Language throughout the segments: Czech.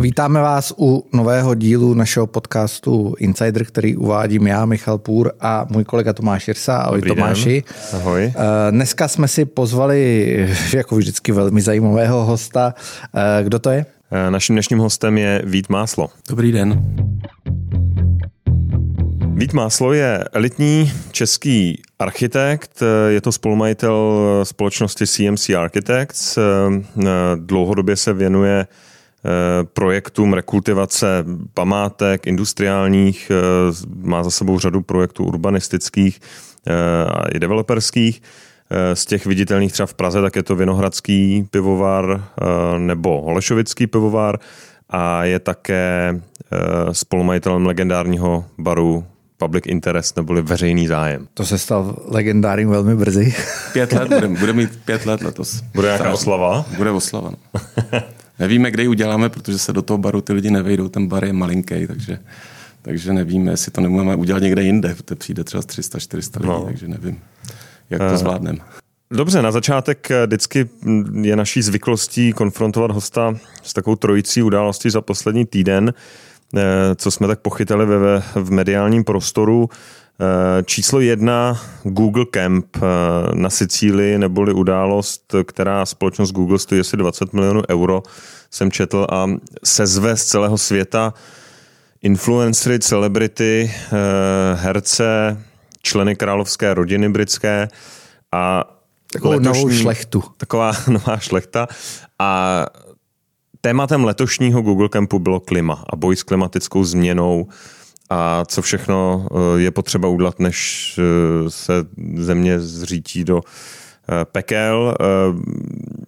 Vítáme vás u nového dílu našeho podcastu Insider, který uvádím já, Michal Půr a můj kolega Tomáš Jirsa. Ahoj Dobrý Tomáši. Den. Ahoj. Eh, dneska jsme si pozvali, jako vždycky, velmi zajímavého hosta. Eh, kdo to je? Eh, naším dnešním hostem je Vít Máslo. Dobrý den. Vít Máslo je elitní český architekt, je to spolumajitel společnosti CMC Architects. Dlouhodobě se věnuje projektům rekultivace památek industriálních, má za sebou řadu projektů urbanistických a i developerských. Z těch viditelných třeba v Praze, tak je to Vinohradský pivovar nebo Holešovický pivovar a je také spolumajitelem legendárního baru public interest neboli veřejný zájem. To se stal legendárním velmi brzy. Pět let, bude, bude mít pět let letos. Bude nějaká oslava? Bude oslava. No. Nevíme, kde ji uděláme, protože se do toho baru ty lidi nevejdou, ten bar je malinký, takže, takže nevíme, jestli to nemůžeme udělat někde jinde. To přijde třeba z 300-400 lidí, no. takže nevím, jak to eh, zvládneme. Dobře, na začátek eh, vždycky je naší zvyklostí konfrontovat hosta s takovou trojicí událostí za poslední týden. Eh, co jsme tak pochytali ve, v mediálním prostoru. Eh, číslo jedna, Google Camp eh, na Sicílii, neboli událost, která společnost Google stojí asi 20 milionů euro, jsem četl a sezve z celého světa influencery, celebrity, herce, členy královské rodiny britské a Takovou letošní, novou šlechtu. Taková nová šlechta. A Tématem letošního Google Campu bylo klima a boj s klimatickou změnou a co všechno eh, je potřeba udělat, než eh, se země zřítí do eh, pekel.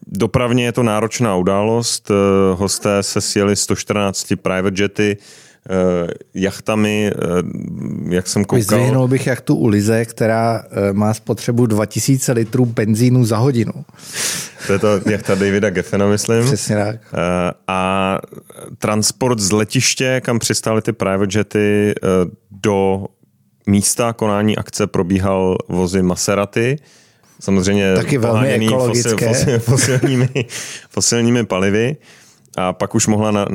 Dopravně je to náročná událost. Hosté se sjeli 114 private jety, jachtami, jak jsem koukal. Vyzvihnul bych jachtu u Lize, která má spotřebu 2000 litrů benzínu za hodinu. To je to jachta Davida Geffena, myslím. Přesně tak. Eh, a transport z letiště, kam přistály ty private jety, eh, do místa konání akce probíhal vozy Maserati. Samozřejmě taky velmi ekologické. Fosil, fosil, fosilními, fosilními palivy. A pak už mohla na,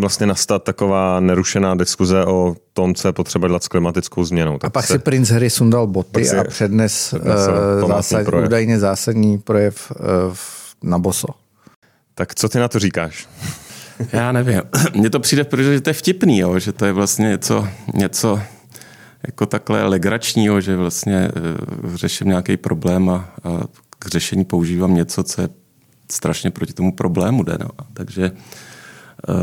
vlastně nastat taková nerušená diskuze o tom, co je potřeba dělat s klimatickou změnou. Tak a pak se, si princ Harry sundal boty si, a přednes uh, zásad, údajně zásadní projev uh, na boso. Tak co ty na to říkáš? Já nevím. Mně to přijde, protože to je vtipný, jo? že to je vlastně něco, něco jako takhle legračního, že vlastně uh, řeším nějaký problém a, a k řešení používám něco, co je strašně proti tomu problému jde. No. Takže uh,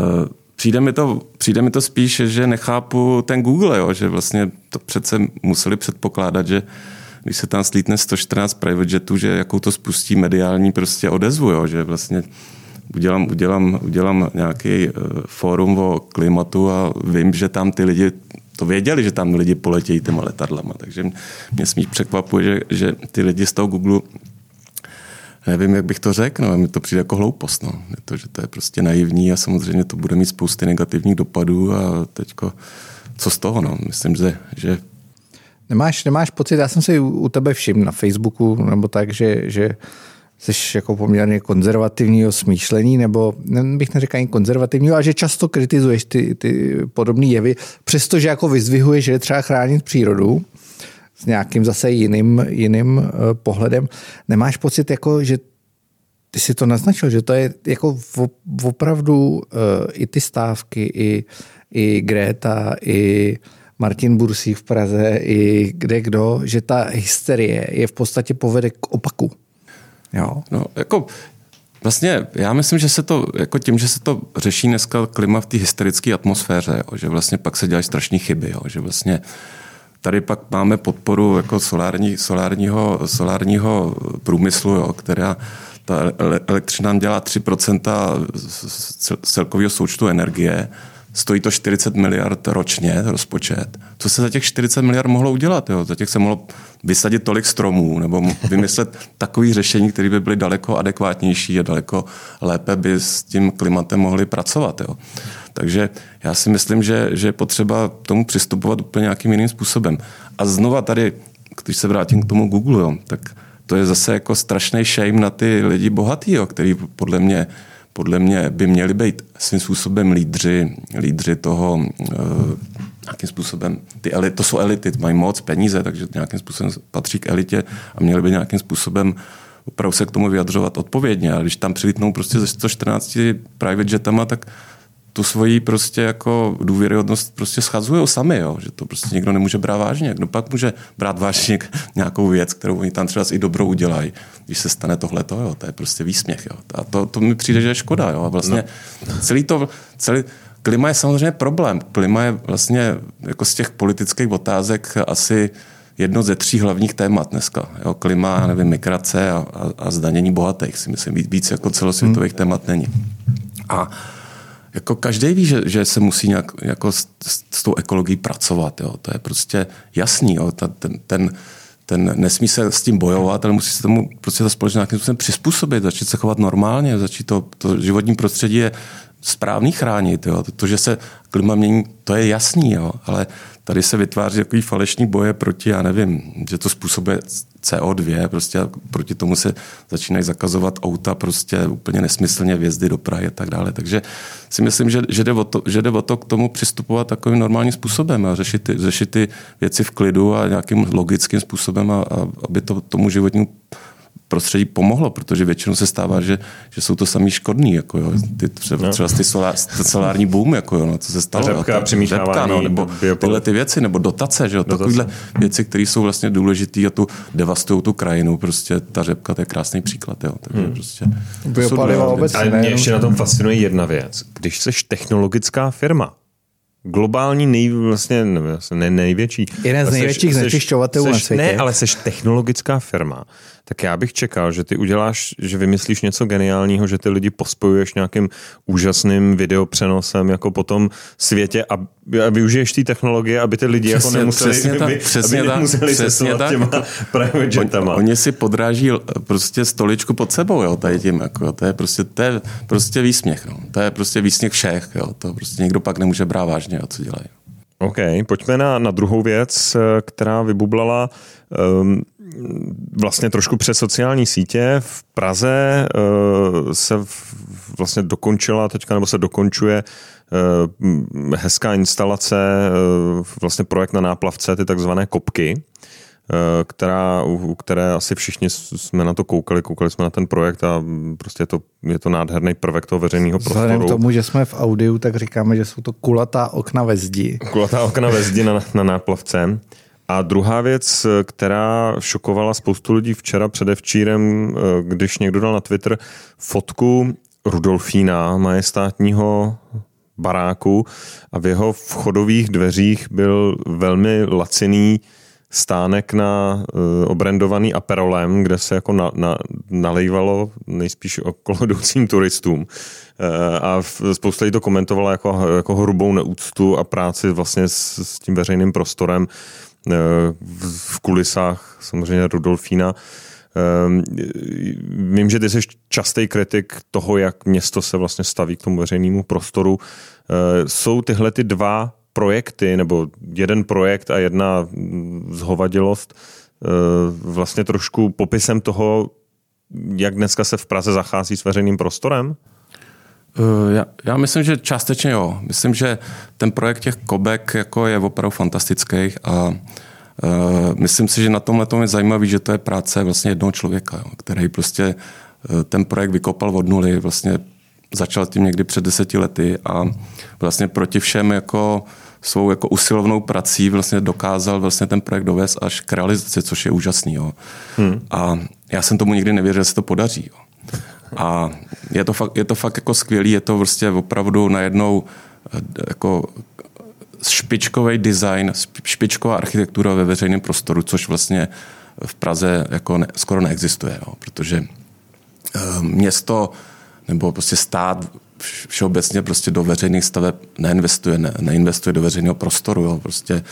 přijde, mi to, přijde mi to spíš, že nechápu ten Google, jo, že vlastně to přece museli předpokládat, že když se tam slítne 114 private jetů, že jakou to spustí mediální prostě odezvu, jo, že vlastně udělám, udělám, udělám nějaký uh, fórum o klimatu a vím, že tam ty lidi to věděli, že tam lidi poletějí těma letadlama. Takže mě smíš překvapuje, že, že ty lidi z toho Google nevím, jak bych to řekl, no, mi to přijde jako hloupost. No. Je to, že to je prostě naivní a samozřejmě to bude mít spousty negativních dopadů a teďko, co z toho, no. Myslím, že, že Nemáš, nemáš pocit, já jsem si u tebe všiml na Facebooku, nebo tak, že, že jsi jako poměrně konzervativního smýšlení, nebo bych neřekl ani konzervativního, ale že často kritizuješ ty, ty podobné jevy, přestože jako vyzvihuješ, že je třeba chránit přírodu, s nějakým zase jiným, jiným uh, pohledem. Nemáš pocit, jako, že ty si to naznačil, že to je jako opravdu uh, i ty stávky, i, i Greta, i Martin Bursí v Praze, i kde kdo, že ta hysterie je v podstatě povede k opaku. Jo? No, jako Vlastně já myslím, že se to, jako tím, že se to řeší dneska klima v té hysterické atmosféře, jo, že vlastně pak se dělají strašné chyby, jo, že vlastně uh, Tady pak máme podporu jako solární, solárního, solárního průmyslu, jo, která ta elektřina dělá 3% z celkového součtu energie. Stojí to 40 miliard ročně, rozpočet. Co se za těch 40 miliard mohlo udělat? Jo? Za těch se mohlo vysadit tolik stromů nebo vymyslet takové řešení, které by byly daleko adekvátnější a daleko lépe by s tím klimatem mohli pracovat. Jo? Takže já si myslím, že, že je potřeba tomu přistupovat úplně nějakým jiným způsobem. A znova tady, když se vrátím k tomu Google, jo, tak to je zase jako strašný shame na ty lidi bohatý, jo, který podle mě podle mě by měli být svým způsobem lídři, lídři toho, eh, nějakým způsobem, ty elit, to jsou elity, mají moc, peníze, takže nějakým způsobem patří k elitě a měli by nějakým způsobem opravdu se k tomu vyjadřovat odpovědně. A když tam přilítnou prostě ze 114 private jetama, tak tu svoji prostě jako důvěryhodnost prostě schazují sami, jo? že to prostě nikdo nemůže brát vážně. Kdo pak může brát vážně nějakou věc, kterou oni tam třeba i dobrou udělají, když se stane tohle, jo? to je prostě výsměch. Jo? A to, to mi přijde, že je škoda. Jo? A vlastně no. celý to, celý, klima je samozřejmě problém. Klima je vlastně jako z těch politických otázek asi jedno ze tří hlavních témat dneska. Jo, klima, nevím, migrace a, a, a zdanění bohatých si myslím, víc jako celosvětových hmm. témat není. A jako každý ví, že, že se musí nějak jako s, s tou ekologií pracovat. Jo. To je prostě jasný. Jo. Ta, ten, ten, ten nesmí se s tím bojovat, ale musí se tomu prostě ta společnost nějakým způsobem přizpůsobit, začít se chovat normálně, začít to, to životní prostředí je správný chránit. Jo. To, že se klima mění, to je jasný, jo. ale tady se vytváří takový falešní boje proti, já nevím, že to způsobuje CO2, prostě proti tomu se začínají zakazovat auta prostě úplně nesmyslně vjezdy do Prahy a tak dále. Takže si myslím, že, že, jde o to, že jde o to k tomu přistupovat takovým normálním způsobem a řešit ty, řešit ty věci v klidu a nějakým logickým způsobem, a, a aby to tomu životnímu prostředí pomohlo, protože většinou se stává, že, že jsou to samý škodní, jako jo. Ty, třeba, no. třeba ty solár, solární boom, jako jo, no, co se stalo. Řepka, jo, řepka, no, nebo tyhle ty věci, nebo dotace, že jo, dotace. takovýhle věci, které jsou vlastně důležité a tu devastují tu krajinu, prostě ta řepka, to je krásný příklad, jo, takže hmm. prostě. Biopaliva obecně. Ale mě ještě na tom fascinuje jedna věc. Když jsi technologická firma, globální nej, vlastně, ne, největší. Jeden z největších znečišťovatelů na světě. Ne, ale jsi technologická firma tak já bych čekal, že ty uděláš, že vymyslíš něco geniálního, že ty lidi pospojuješ nějakým úžasným videopřenosem jako po tom světě a využiješ té technologie, aby ty lidi přesně, jako nemuseli, přesně tak, aby, přesně aby nemuseli přesně tak. těma private jetama. On, oni si podráží prostě stoličku pod sebou, jo, tady tím, jako, to je prostě, to je prostě výsměch, no. to je prostě výsměch všech, jo, to prostě někdo pak nemůže brát vážně, jo, co dělají. OK, pojďme na, na druhou věc, která vybublala. Um, vlastně trošku přes sociální sítě. V Praze uh, se vlastně dokončila teďka, nebo se dokončuje uh, hezká instalace, uh, vlastně projekt na náplavce, ty takzvané kopky, která, u které asi všichni jsme na to koukali, koukali jsme na ten projekt a prostě je to, je to nádherný prvek toho veřejného prostoru. Vzhledem k tomu, že jsme v audiu, tak říkáme, že jsou to kulatá okna ve zdi. Kulatá okna ve zdi na, na náplavce. A druhá věc, která šokovala spoustu lidí včera předevčírem, eh, když někdo dal na Twitter fotku Rudolfína, majestátního baráku a v jeho vchodových dveřích byl velmi laciný stánek na uh, obrandovaný aperolem, kde se jako na, na, nalejvalo nejspíš okolo jdoucím turistům. Uh, a spousta lidí to komentovala jako, jako hrubou neúctu a práci vlastně s, s tím veřejným prostorem v kulisách samozřejmě Rudolfína. Ehm, vím, že ty jsi častý kritik toho, jak město se vlastně staví k tomu veřejnému prostoru. Ehm, jsou tyhle ty dva projekty, nebo jeden projekt a jedna zhovadilost ehm, vlastně trošku popisem toho, jak dneska se v Praze zachází s veřejným prostorem? Já, já myslím, že částečně jo. Myslím, že ten projekt těch kobek jako je opravdu fantastický a uh, myslím si, že na tomhle tom je zajímavý, že to je práce vlastně jednoho člověka, který prostě uh, ten projekt vykopal od nuly, vlastně začal tím někdy před deseti lety a vlastně proti všem jako svou jako usilovnou prací vlastně dokázal vlastně ten projekt dovést až k realizaci, což je úžasný. Jo. Hmm. A já jsem tomu nikdy nevěřil, že se to podaří. Jo. A je to fakt, je to fakt jako skvělý, je to prostě opravdu najednou eh, jako špičkový design, špičková architektura ve veřejném prostoru, což vlastně v Praze jako ne, skoro neexistuje, jo, protože uh, město nebo prostě stát všeobecně prostě do veřejných staveb neinvestuje, ne, neinvestuje do veřejného prostoru. Jo, prostě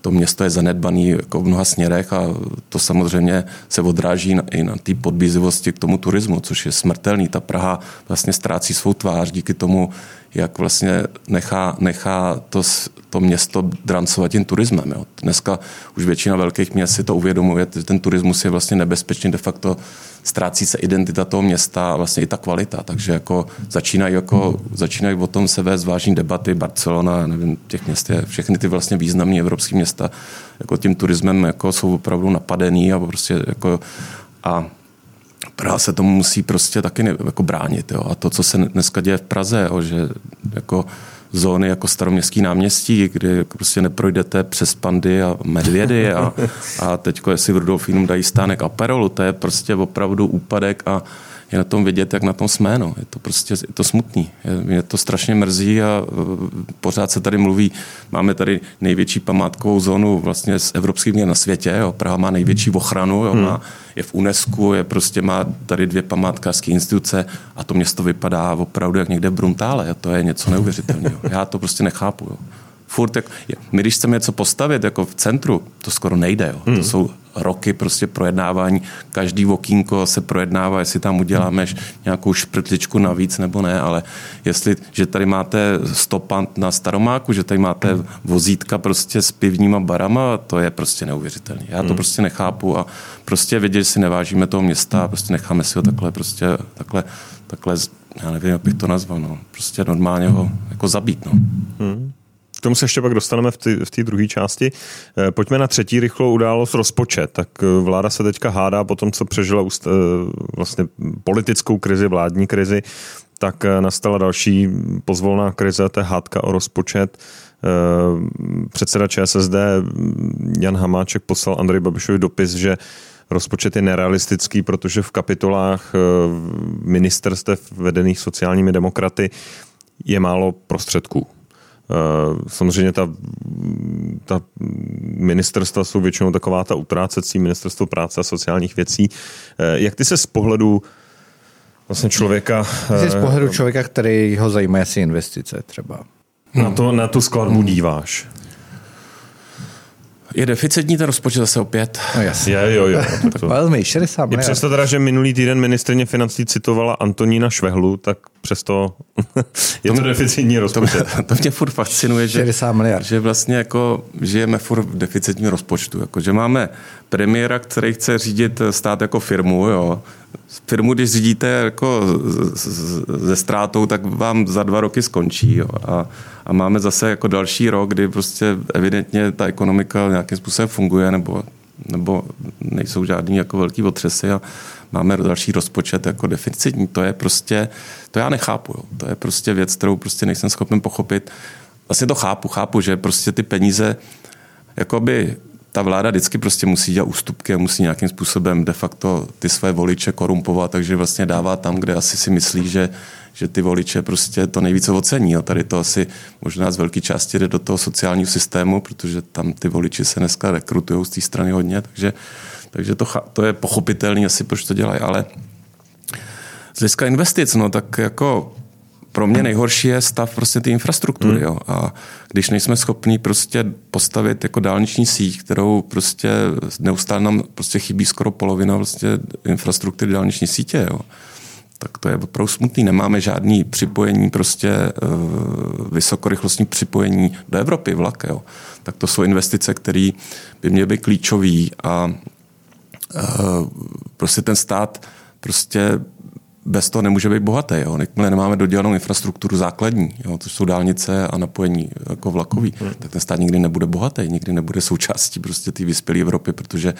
to město je zanedbané jako v mnoha směrech a to samozřejmě se odráží na, i na té podbízivosti k tomu turismu, což je smrtelný. Ta Praha vlastně ztrácí svou tvář díky tomu, jak vlastně nechá, nechá to, to město drancovat tím turismem. Jo. Dneska už většina velkých měst si to uvědomuje, že ten turismus je vlastně nebezpečný de facto ztrácí se identita toho města a vlastně i ta kvalita. Takže jako začínají, jako, začínají o tom se vést vážní debaty. Barcelona, nevím, těch měst je, všechny ty vlastně významné evropské města jako tím turismem jako jsou opravdu napadený a prostě jako a Praha se tomu musí prostě taky ne, jako bránit. Jo. A to, co se dneska děje v Praze, jo, že jako zóny jako staroměstský náměstí, kdy prostě neprojdete přes pandy a medvědy a, a teď, jestli v Rudolfínum dají stánek Aperolu, to je prostě opravdu úpadek a je na tom vidět, jak na tom jsme. No. Je to prostě je to smutný. Je, mě to strašně mrzí a uh, pořád se tady mluví, máme tady největší památkovou zónu vlastně z evropských měst na světě. Jo. Praha má největší ochranu, jo. Hmm. Má, je v UNESCO, je prostě má tady dvě památkářské instituce a to město vypadá opravdu jak někde v Bruntále. To je něco neuvěřitelného. Já to prostě nechápu. Jo furt, jak, my když chceme něco postavit jako v centru, to skoro nejde. Jo. Hmm. To jsou roky prostě projednávání. Každý okýnko se projednává, jestli tam uděláme nějakou šprtličku navíc nebo ne, ale jestli, že tady máte stopant na Staromáku, že tady máte vozítka prostě s pivníma barama, to je prostě neuvěřitelné. Já to hmm. prostě nechápu a prostě vědět, že si nevážíme toho města a prostě necháme si ho takhle prostě takhle, takhle já nevím, jak bych to nazval, no. prostě normálně ho jako zabít. No. Hmm tomu se ještě pak dostaneme v té druhé části. Eh, pojďme na třetí rychlou událost rozpočet. Tak eh, vláda se teďka hádá po tom, co přežila eh, vlastně politickou krizi, vládní krizi, tak nastala další pozvolná krize, to je hádka o rozpočet. Předseda ČSSD Jan Hamáček poslal Andrej Babišovi dopis, že rozpočet je nerealistický, protože v kapitolách ministerstev vedených sociálními demokraty je málo prostředků. Eh, samozřejmě ta, ta ministerstva jsou většinou taková ta utrácecí, ministerstvo práce a sociálních věcí. Eh, jak ty se z pohledu vlastně člověka... Ty z pohledu člověka, který ho zajímá asi investice třeba. Na, to, na tu skladbu díváš? Je deficitní ten rozpočet zase opět? No jasně. Je, jo, jo. Tak to... Velmi, 60 I přesto teda, že minulý týden ministrně financí citovala Antonína Švehlu, tak přesto je to, to deficitní rozpočet. To, to mě furt fascinuje, že, 60 miliard. že vlastně jako žijeme furt v deficitním rozpočtu. Jako, že máme premiéra, který chce řídit stát jako firmu, jo. Firmu, když řídíte jako ze ztrátou, tak vám za dva roky skončí. Jo. A, a máme zase jako další rok, kdy prostě evidentně ta ekonomika nějakým způsobem funguje, nebo, nebo nejsou žádný jako velký otřesy a máme další rozpočet jako deficitní. To je prostě, to já nechápu. Jo. To je prostě věc, kterou prostě nejsem schopen pochopit. Vlastně to chápu, chápu, že prostě ty peníze jakoby ta vláda vždycky prostě musí dělat ústupky a musí nějakým způsobem de facto ty své voliče korumpovat, takže vlastně dává tam, kde asi si myslí, že, že ty voliče prostě to nejvíce ocení. A tady to asi možná z velké části jde do toho sociálního systému, protože tam ty voliči se dneska rekrutují z té strany hodně, takže, takže to, to je pochopitelný asi, proč to dělají, ale z hlediska investic, no tak jako pro mě nejhorší je stav prostě ty infrastruktury. Hmm. Jo. A když nejsme schopni prostě postavit jako dálniční síť, kterou prostě neustále nám prostě chybí skoro polovina prostě infrastruktury dálniční sítě, jo. tak to je opravdu smutný. Nemáme žádný připojení, prostě uh, vysokorychlostní připojení do Evropy vlak. Jo. Tak to jsou investice, které by měly být klíčové a uh, prostě ten stát prostě bez toho nemůže být bohatý. Jo. Jakmile nemáme dodělanou infrastrukturu základní, jo, to jsou dálnice a napojení jako vlakový, hmm. tak ten stát nikdy nebude bohatý, nikdy nebude součástí prostě té vyspělé Evropy, protože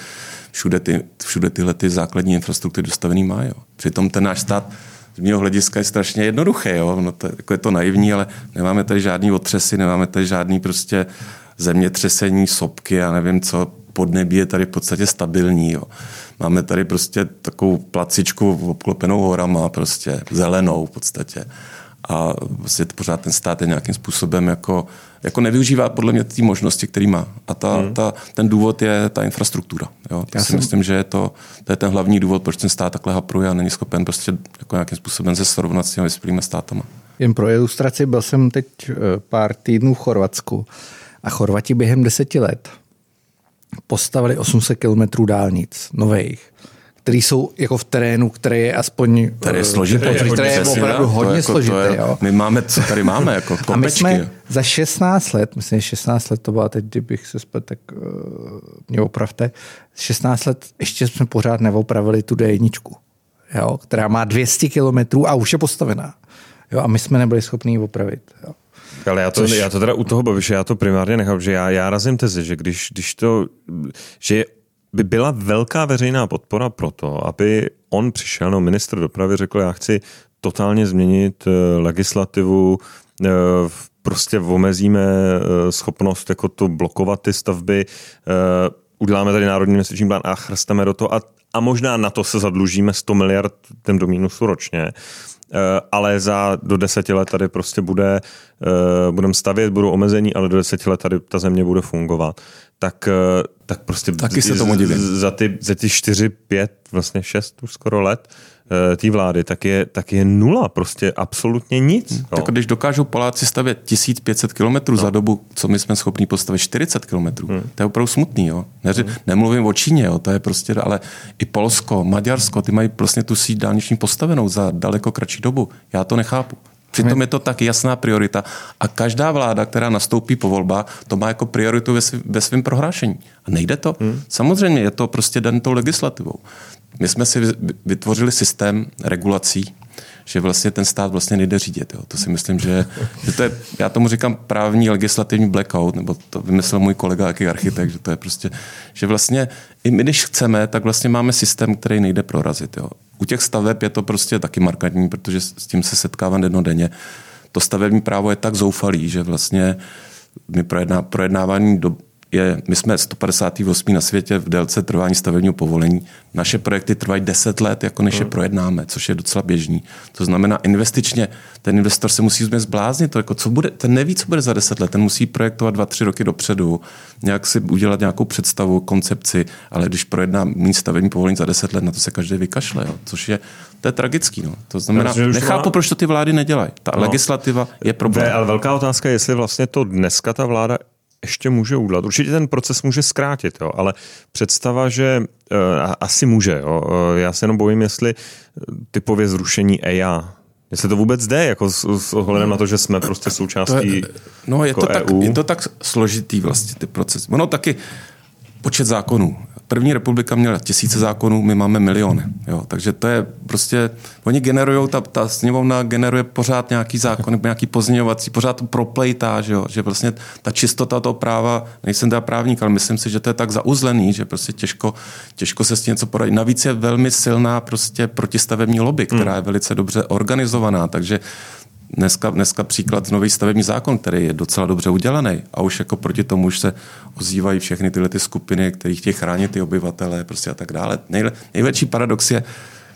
všude, ty, všude tyhle ty základní infrastruktury dostavený má. Jo. Přitom ten náš stát z mého hlediska je strašně jednoduché. Jo. No to, jako je to naivní, ale nemáme tady žádný otřesy, nemáme tady žádný prostě zemětřesení, sopky a nevím co, podnebí je tady v podstatě stabilní. Jo. Máme tady prostě takovou placičku obklopenou horama, prostě zelenou v podstatě. A vlastně pořád ten stát je nějakým způsobem jako, jako nevyužívá podle mě ty možnosti, které má. A ta, hmm. ta, ten důvod je ta infrastruktura. Jo. To Já si jsem... myslím, že je to, to je ten hlavní důvod, proč ten stát takhle hapruje a není schopen prostě jako nějakým způsobem se srovnat s těmi vyspělými státama. Jen pro ilustraci byl jsem teď eh, pár týdnů v Chorvatsku a Chorvati během deseti let postavili 800 kilometrů dálnic nových, který jsou jako v terénu, který je aspoň... Tady je složité. Který, který je opravdu hodně jako, složité. Je, jo. My máme, co tady máme, jako kopečky. A my jsme za 16 let, myslím, že 16 let to bylo, teď kdybych se splet, tak uh, mě opravte, 16 let ještě jsme pořád neopravili tu D1. jo, která má 200 kilometrů a už je postavená. Jo, a my jsme nebyli schopni ji opravit. Jo. Ale já to, Což... já to teda u toho bavíš, já to primárně nechám, že já, já razím tezi, že když, když to, že by byla velká veřejná podpora pro to, aby on přišel, no ministr dopravy řekl, já chci totálně změnit eh, legislativu, eh, prostě omezíme eh, schopnost jako to blokovat ty stavby, uděláme tady národní investiční plán a chrsteme do toho a, a možná na to se zadlužíme 100 miliard ten do mínusu ročně, ale za do deseti let tady prostě bude, budeme stavět, budou omezení, ale do deseti let tady ta země bude fungovat. Tak, tak prostě Taky se tomu divím. Za ty, za ty čtyři, pět, vlastně šest už skoro let, Eh, té vlády, tak je, tak je nula, prostě absolutně nic. Hmm. Tak když dokážou Poláci stavět 1500 km no. za dobu, co my jsme schopni postavit 40 km, hmm. to je opravdu smutný. Jo? Neři, hmm. Nemluvím o Číně, jo? to je prostě, ale i Polsko, Maďarsko, ty mají vlastně tu síť dálniční postavenou za daleko kratší dobu. Já to nechápu. Přitom je to tak jasná priorita. A každá vláda, která nastoupí po volbách, to má jako prioritu ve svém prohlášení. A nejde to. Hmm. Samozřejmě je to prostě den tou legislativou. My jsme si vytvořili systém regulací, že vlastně ten stát vlastně nejde řídit. Jo. To si myslím, že, že to je, já tomu říkám právní legislativní blackout, nebo to vymyslel můj kolega, jaký architekt, že to je prostě, že vlastně i my, když chceme, tak vlastně máme systém, který nejde prorazit. Jo. U těch staveb je to prostě taky markantní, protože s tím se setkávám dennodenně. To stavební právo je tak zoufalý, že vlastně my projedná, projednávání do, je, my jsme 158. na světě v délce trvání stavebního povolení. Naše projekty trvají 10 let, jako než je hmm. projednáme, což je docela běžný. To znamená, investičně ten investor se musí zbláznit. To jako, co bude, ten neví, co bude za 10 let, ten musí projektovat 2-3 roky dopředu, nějak si udělat nějakou představu, koncepci, ale když projedná mít stavební povolení za 10 let, na to se každý vykašle, jo, což je to je tragický. No. To znamená, Já, nechápu, má... proč to ty vlády nedělají. Ta no. legislativa je problém. ale velká otázka je, jestli vlastně to dneska ta vláda ještě může udělat. Určitě ten proces může zkrátit, jo, ale představa, že uh, asi může. Jo. Uh, já se jenom bojím, jestli typově zrušení EIA, Jestli to vůbec jde, jako s, s ohledem na to, že jsme prostě součástí to je, No je, jako to EU. tak, je to tak složitý vlastně ty procesy. Ono taky počet zákonů. První republika měla tisíce zákonů, my máme miliony. Jo. Takže to je prostě, oni generují, ta, ta sněmovna generuje pořád nějaký zákon, nějaký pozměňovací, pořád to proplejtá, že, jo. že vlastně ta čistota toho práva, nejsem teda právník, ale myslím si, že to je tak zauzlený, že prostě těžko, těžko se s tím něco poradit. Navíc je velmi silná prostě protistavební lobby, která hmm. je velice dobře organizovaná, takže Dneska, dneska příklad nový stavební zákon, který je docela dobře udělaný a už jako proti tomu už se ozývají všechny tyhle ty skupiny, které chtějí chránit ty obyvatele prostě a tak dále. Nejle, největší paradox je,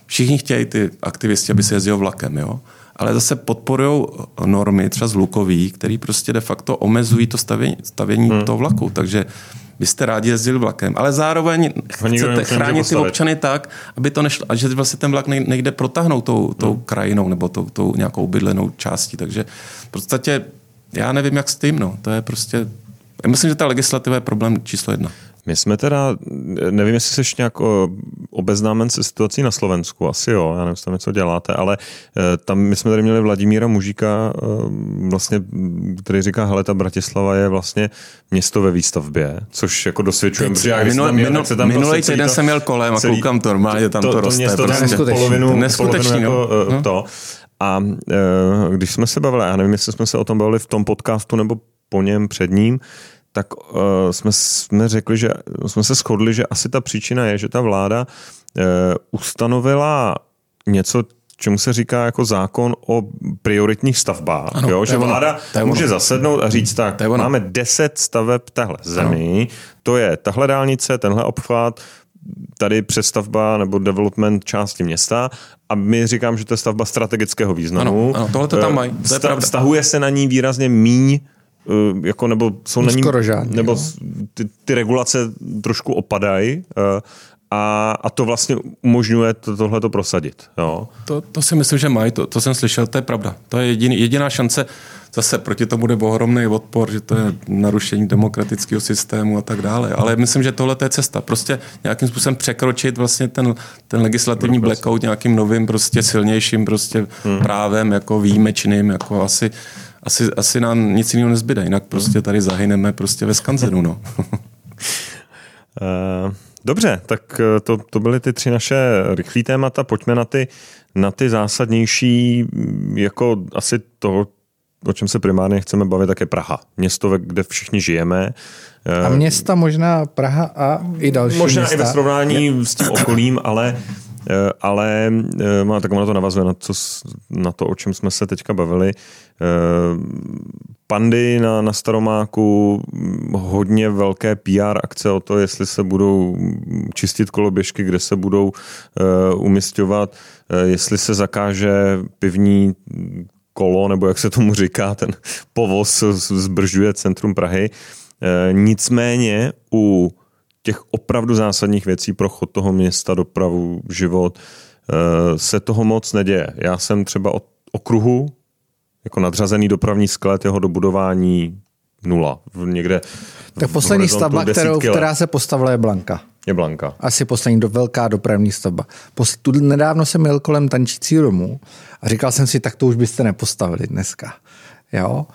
všichni chtějí ty aktivisti, aby se jezdil vlakem, jo? ale zase podporují normy, třeba z Lukový, které prostě de facto omezují to stavění, stavění hmm. toho vlaku. Takže byste rádi jezdili vlakem, ale zároveň chcete chránit ty občany tak, aby to nešlo, a že vlastně ten vlak nejde protáhnout tou, tou hmm. krajinou nebo tou, tou nějakou bydlenou částí. Takže v podstatě já nevím, jak s tím. No. To je prostě Myslím, že ta legislativa je problém číslo jedna. My jsme teda, nevím, jestli jsi nějak obeznámen se situací na Slovensku, asi jo, já nevím, jestli tam něco děláte, ale eh, tam my jsme tady měli Vladimíra Mužíka, eh, vlastně, který říká, hele, ta Bratislava je vlastně město ve výstavbě, což jako dosvědčujeme, protože já když minul, tam minulý prostě týden jsem měl kolem a celý, koukám to normálně, tam to, to, to roste. Město, prostě. polovinu, neskutečný, polovinu jako, no. Eh, to. A když jsme se bavili, já nevím, jestli jsme se o tom bavili v tom podcastu nebo po něm před ním, tak uh, jsme, jsme řekli, že jsme se shodli, že asi ta příčina je, že ta vláda uh, ustanovila něco, čemu se říká jako zákon o prioritních stavbách. Ano, jo? Že vláda může zasednout a říct tak, máme 10 staveb tahle zemi, ano. to je tahle dálnice, tenhle obchvat, tady přestavba nebo development části města a my říkám, že to je stavba strategického významu. Ano, ano tohle to tam mají. To je Stahuje se na ní výrazně míň Eh, jako nebo jsou na ní, žádný, nebo ty, ty regulace trošku opadají eh, a, a to vlastně umožňuje to, tohle to prosadit. Jo. To, to si myslím, že mají, to, to jsem slyšel, to je pravda. To je jediný, jediná šance, zase proti tomu bude ohromný odpor, že to je narušení demokratického systému a tak dále. Ale myslím, že tohle je cesta. Prostě nějakým způsobem překročit vlastně ten, ten legislativní blackout nějakým novým, prostě silnějším prostě hmm. právem, jako výjimečným, jako asi asi, asi nám nic jiného nezbyde, jinak prostě tady zahyneme prostě ve skanzenu, no. Uh, Dobře, tak to, to byly ty tři naše rychlé témata. Pojďme na ty, na ty zásadnější, jako asi toho, o čem se primárně chceme bavit, tak je Praha. Město, kde všichni žijeme. A města možná Praha a i další Možná města. i ve srovnání s tím okolím, ale Eh, ale eh, má, tak ono to navazuje na, co, na to, o čem jsme se teďka bavili. Eh, pandy na, na Staromáku, hodně velké PR akce o to, jestli se budou čistit koloběžky, kde se budou umistovat, jestli se zakáže pivní kolo, nebo jak se tomu říká, ten povoz zbržuje centrum Prahy. Nicméně u těch opravdu zásadních věcí pro chod toho města, dopravu, život, eh, se toho moc neděje. Já jsem třeba od okruhu, jako nadřazený dopravní sklad, jeho dobudování nula. Někde tak poslední stavba, kterou, která se postavila, je Blanka. Je Blanka. Asi poslední do, velká dopravní stavba. Pos, tu, nedávno jsem měl kolem tančícího domu a říkal jsem si, tak to už byste nepostavili dneska. Jo?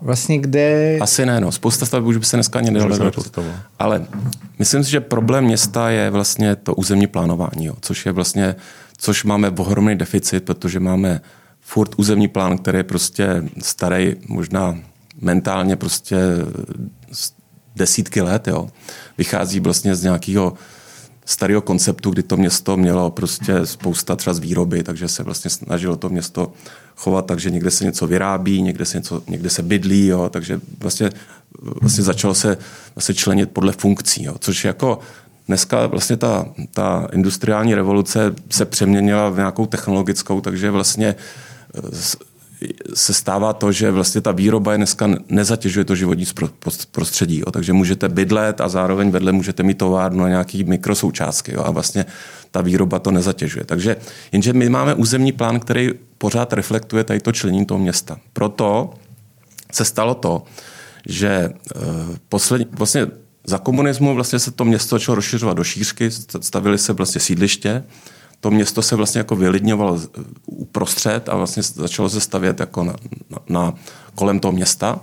Vlastně kde... Asi ne, no. Spousta staveb už by se dneska ani nedalo Ale myslím si, že problém města je vlastně to územní plánování, jo, což je vlastně, což máme ohromný deficit, protože máme furt územní plán, který je prostě starý, možná mentálně prostě desítky let, jo. Vychází vlastně z nějakého starého konceptu, kdy to město mělo prostě spousta třeba z výroby, takže se vlastně snažilo to město chovat tak, že někde se něco vyrábí, někde se, něco, někde se bydlí, jo, takže vlastně, vlastně začalo se vlastně členit podle funkcí, jo, což jako dneska vlastně ta, ta industriální revoluce se přeměnila v nějakou technologickou, takže vlastně se stává to, že vlastně ta výroba je dneska nezatěžuje to životní prostředí. Jo. Takže můžete bydlet a zároveň vedle můžete mít továrnu a nějaký mikrosoučástky. Jo. A vlastně ta výroba to nezatěžuje. Takže jenže my máme územní plán, který pořád reflektuje tady to člení toho města. Proto se stalo to, že eh, poslední, vlastně za komunismu vlastně se to město začalo rozšiřovat do šířky, stavili se vlastně sídliště, to město se vlastně jako vylidňovalo uprostřed a vlastně začalo se stavět jako na, na, na kolem toho města.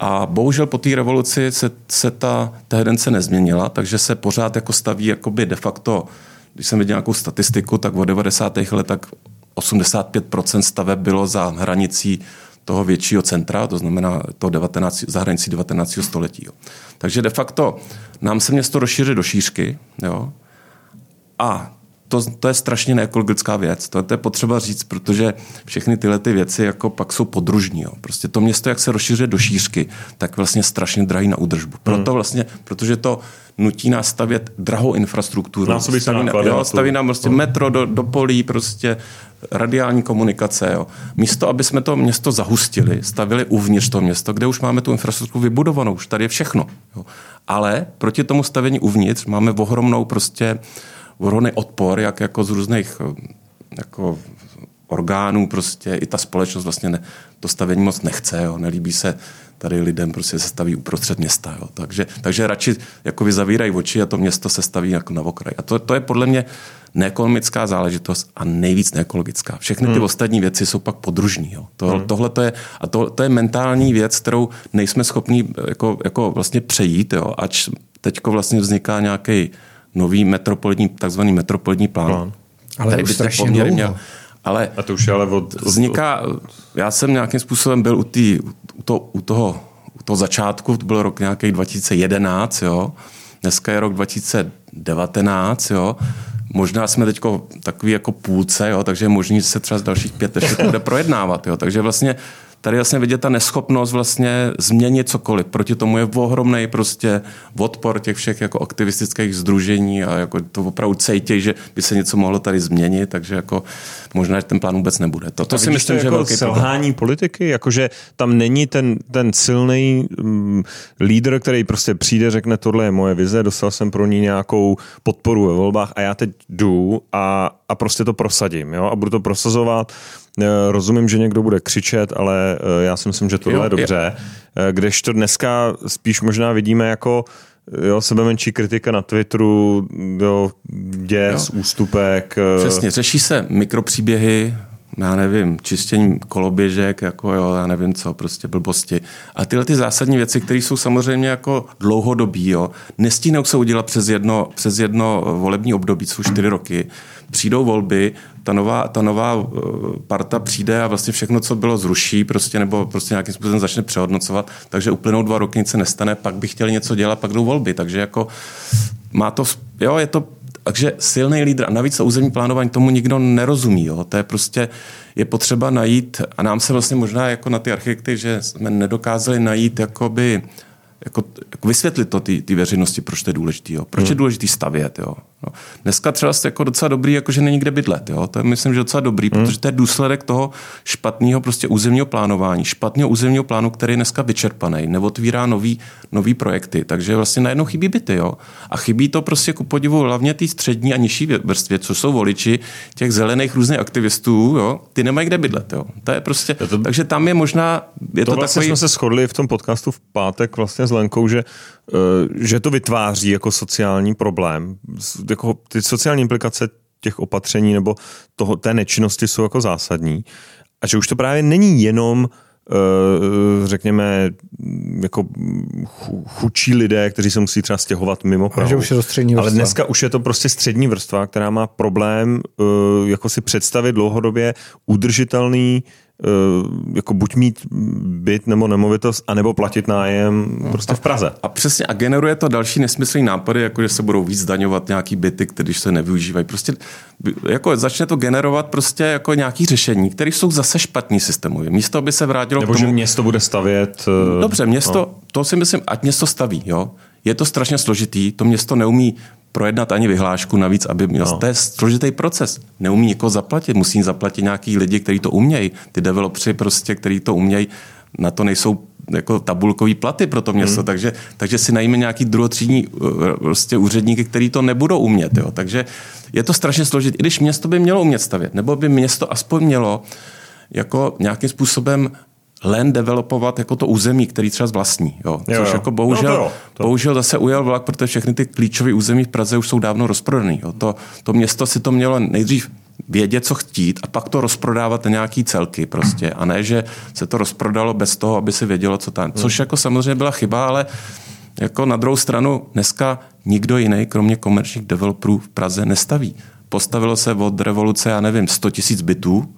A bohužel po té revoluci se, se ta tendence nezměnila, takže se pořád jako staví jakoby de facto, když jsem viděl nějakou statistiku, tak v 90. letech tak 85% staveb bylo za hranicí toho většího centra, to znamená to 19, za hranicí 19. století. Takže de facto nám se město rozšíří do šířky jo, a to, to je strašně neekologická věc. To, to je potřeba říct, protože všechny tyhle ty věci jako pak jsou podružní. Jo. Prostě to město, jak se rozšiřuje do šířky, tak vlastně strašně drahý na údržbu. Proto hmm. vlastně, protože to nutí nás stavět drahou infrastrukturu. Násobí staví, na, jo, staví nám prostě metro do, do polí, prostě radiální komunikace. Jo. Místo, aby jsme to město zahustili, stavili uvnitř to město, kde už máme tu infrastrukturu vybudovanou, už tady je všechno. Jo. Ale proti tomu stavení uvnitř máme ohromnou prostě ohromný odpor, jak jako z různých eh, jako orgánů prostě i ta společnost vlastně ne, to stavění moc nechce, jo, nelíbí se tady lidem prostě se staví uprostřed města. Jo. Takže, takže radši jako vy zavírají oči a to město se staví jako na okraj. A to, to je podle mě neekonomická záležitost a nejvíc neekologická. Všechny ty hmm. ostatní věci jsou pak podružní. Jo. To, hmm. Tohle to je, a to, to je mentální věc, kterou nejsme schopni jako, jako vlastně přejít, jo, ač teďko vlastně vzniká nějaký nový metropolitní, takzvaný metropolitní plán. plán. Ale už strašně dlouho. Měl, ale a to už je ale od, od, vzniká, já jsem nějakým způsobem byl u, tý, u, to, u, toho, u toho začátku, to byl rok nějaký 2011, jo. Dneska je rok 2019, jo. Možná jsme teď takový jako půlce, jo, takže je možný, že se třeba z dalších pět ještě bude projednávat. Jo. Takže vlastně tady vlastně vidět ta neschopnost vlastně změnit cokoliv. Proti tomu je ohromný prostě odpor těch všech jako aktivistických združení a jako to opravdu cítí, že by se něco mohlo tady změnit, takže jako možná, že ten plán vůbec nebude. To, to si myslím, to že je jako velký selhání problém. politiky, jakože tam není ten, ten silný um, lídr, který prostě přijde, řekne, tohle je moje vize, dostal jsem pro ní nějakou podporu ve volbách a já teď jdu a, a prostě to prosadím, jo, a budu to prosazovat rozumím, že někdo bude křičet, ale eh, já si myslím, že tohle jo, je dobře. Jo. Eh, to dneska spíš možná vidíme jako jo, sebe menší kritika na Twitteru, jo, děs, jo. ústupek. Přesně, řeší se mikropříběhy, já nevím, čištění koloběžek, jako jo, já nevím co, prostě blbosti. A tyhle ty zásadní věci, které jsou samozřejmě jako dlouhodobí, jo, nestíhnou se udělat přes jedno, přes jedno volební období, jsou čtyři roky, přijdou volby, ta nová, ta nová eh, parta přijde a vlastně všechno, co bylo, zruší prostě, nebo prostě nějakým způsobem začne přehodnocovat, takže uplynou dva roky, nic se nestane, pak by chtěli něco dělat, pak jdou volby. Takže jako má to, jo, je to takže silný lídr a navíc to územní plánování tomu nikdo nerozumí. Jo. To je prostě, je potřeba najít, a nám se vlastně možná jako na ty architekty, že jsme nedokázali najít jakoby jako, jako vysvětlit to ty veřejnosti, proč to je důležité. Proč hmm. je důležité stavět. Jo. No. Dneska třeba jste jako docela dobrý, jako že není kde bydlet. Jo. To je myslím, že docela dobrý, hmm. protože to je důsledek toho špatného prostě územního plánování, špatného územního plánu, který je dneska vyčerpaný, neotvírá nový, nový projekty. Takže vlastně najednou chybí byty. Jo. A chybí to prostě ku podivu hlavně té střední a nižší vrstvě, co jsou voliči těch zelených různých aktivistů, jo. ty nemají kde bydlet. Jo. To je prostě, to, takže tam je možná... Je to, to vlastně takový... jsme se shodli v tom podcastu v pátek vlastně s Lenkou, že, eh, že to vytváří jako sociální problém. Jako ty sociální implikace těch opatření nebo toho, té nečinnosti jsou jako zásadní. A že už to právě není jenom eh, řekněme, jako chudší lidé, kteří se musí třeba stěhovat mimo Prahu. že už je to střední vrstva. Ale dneska už je to prostě střední vrstva, která má problém eh, jako si představit dlouhodobě udržitelný jako buď mít byt nebo nemovitost, anebo platit nájem prostě v Praze. A přesně, a generuje to další nesmyslný nápady, jako že se budou víc zdaňovat nějaký byty, které se nevyužívají. Prostě jako začne to generovat prostě jako nějaký řešení, které jsou zase špatný systémově. Místo, aby se vrátilo nebo k tomu... že město bude stavět... Eh, Dobře, město, no. to si myslím, ať město staví, jo. Je to strašně složitý, to město neumí projednat ani vyhlášku navíc, aby měl. No. To je složitý proces. Neumí někoho zaplatit, musí zaplatit nějaký lidi, kteří to umějí. Ty developři prostě, kteří to umějí, na to nejsou jako tabulkový platy pro to město, hmm. takže, takže si najíme nějaký druhotřídní eh, prostě úředníky, kteří to nebudou umět. Jo. Takže je to strašně složité. I když město by mělo umět stavět, nebo by město aspoň mělo jako nějakým způsobem len developovat jako to území, který třeba vlastní. Jo. Což jo, jo. jako bohužel, no to jo, to. bohužel zase ujel vlak, protože všechny ty klíčové území v Praze už jsou dávno rozprodaný. Jo. To, to město si to mělo nejdřív vědět, co chtít a pak to rozprodávat na nějaký celky prostě. A ne, že se to rozprodalo bez toho, aby si vědělo, co tam. Což jako samozřejmě byla chyba, ale jako na druhou stranu dneska nikdo jiný, kromě komerčních developerů v Praze, nestaví. Postavilo se od revoluce, já nevím, 100 tisíc bytů,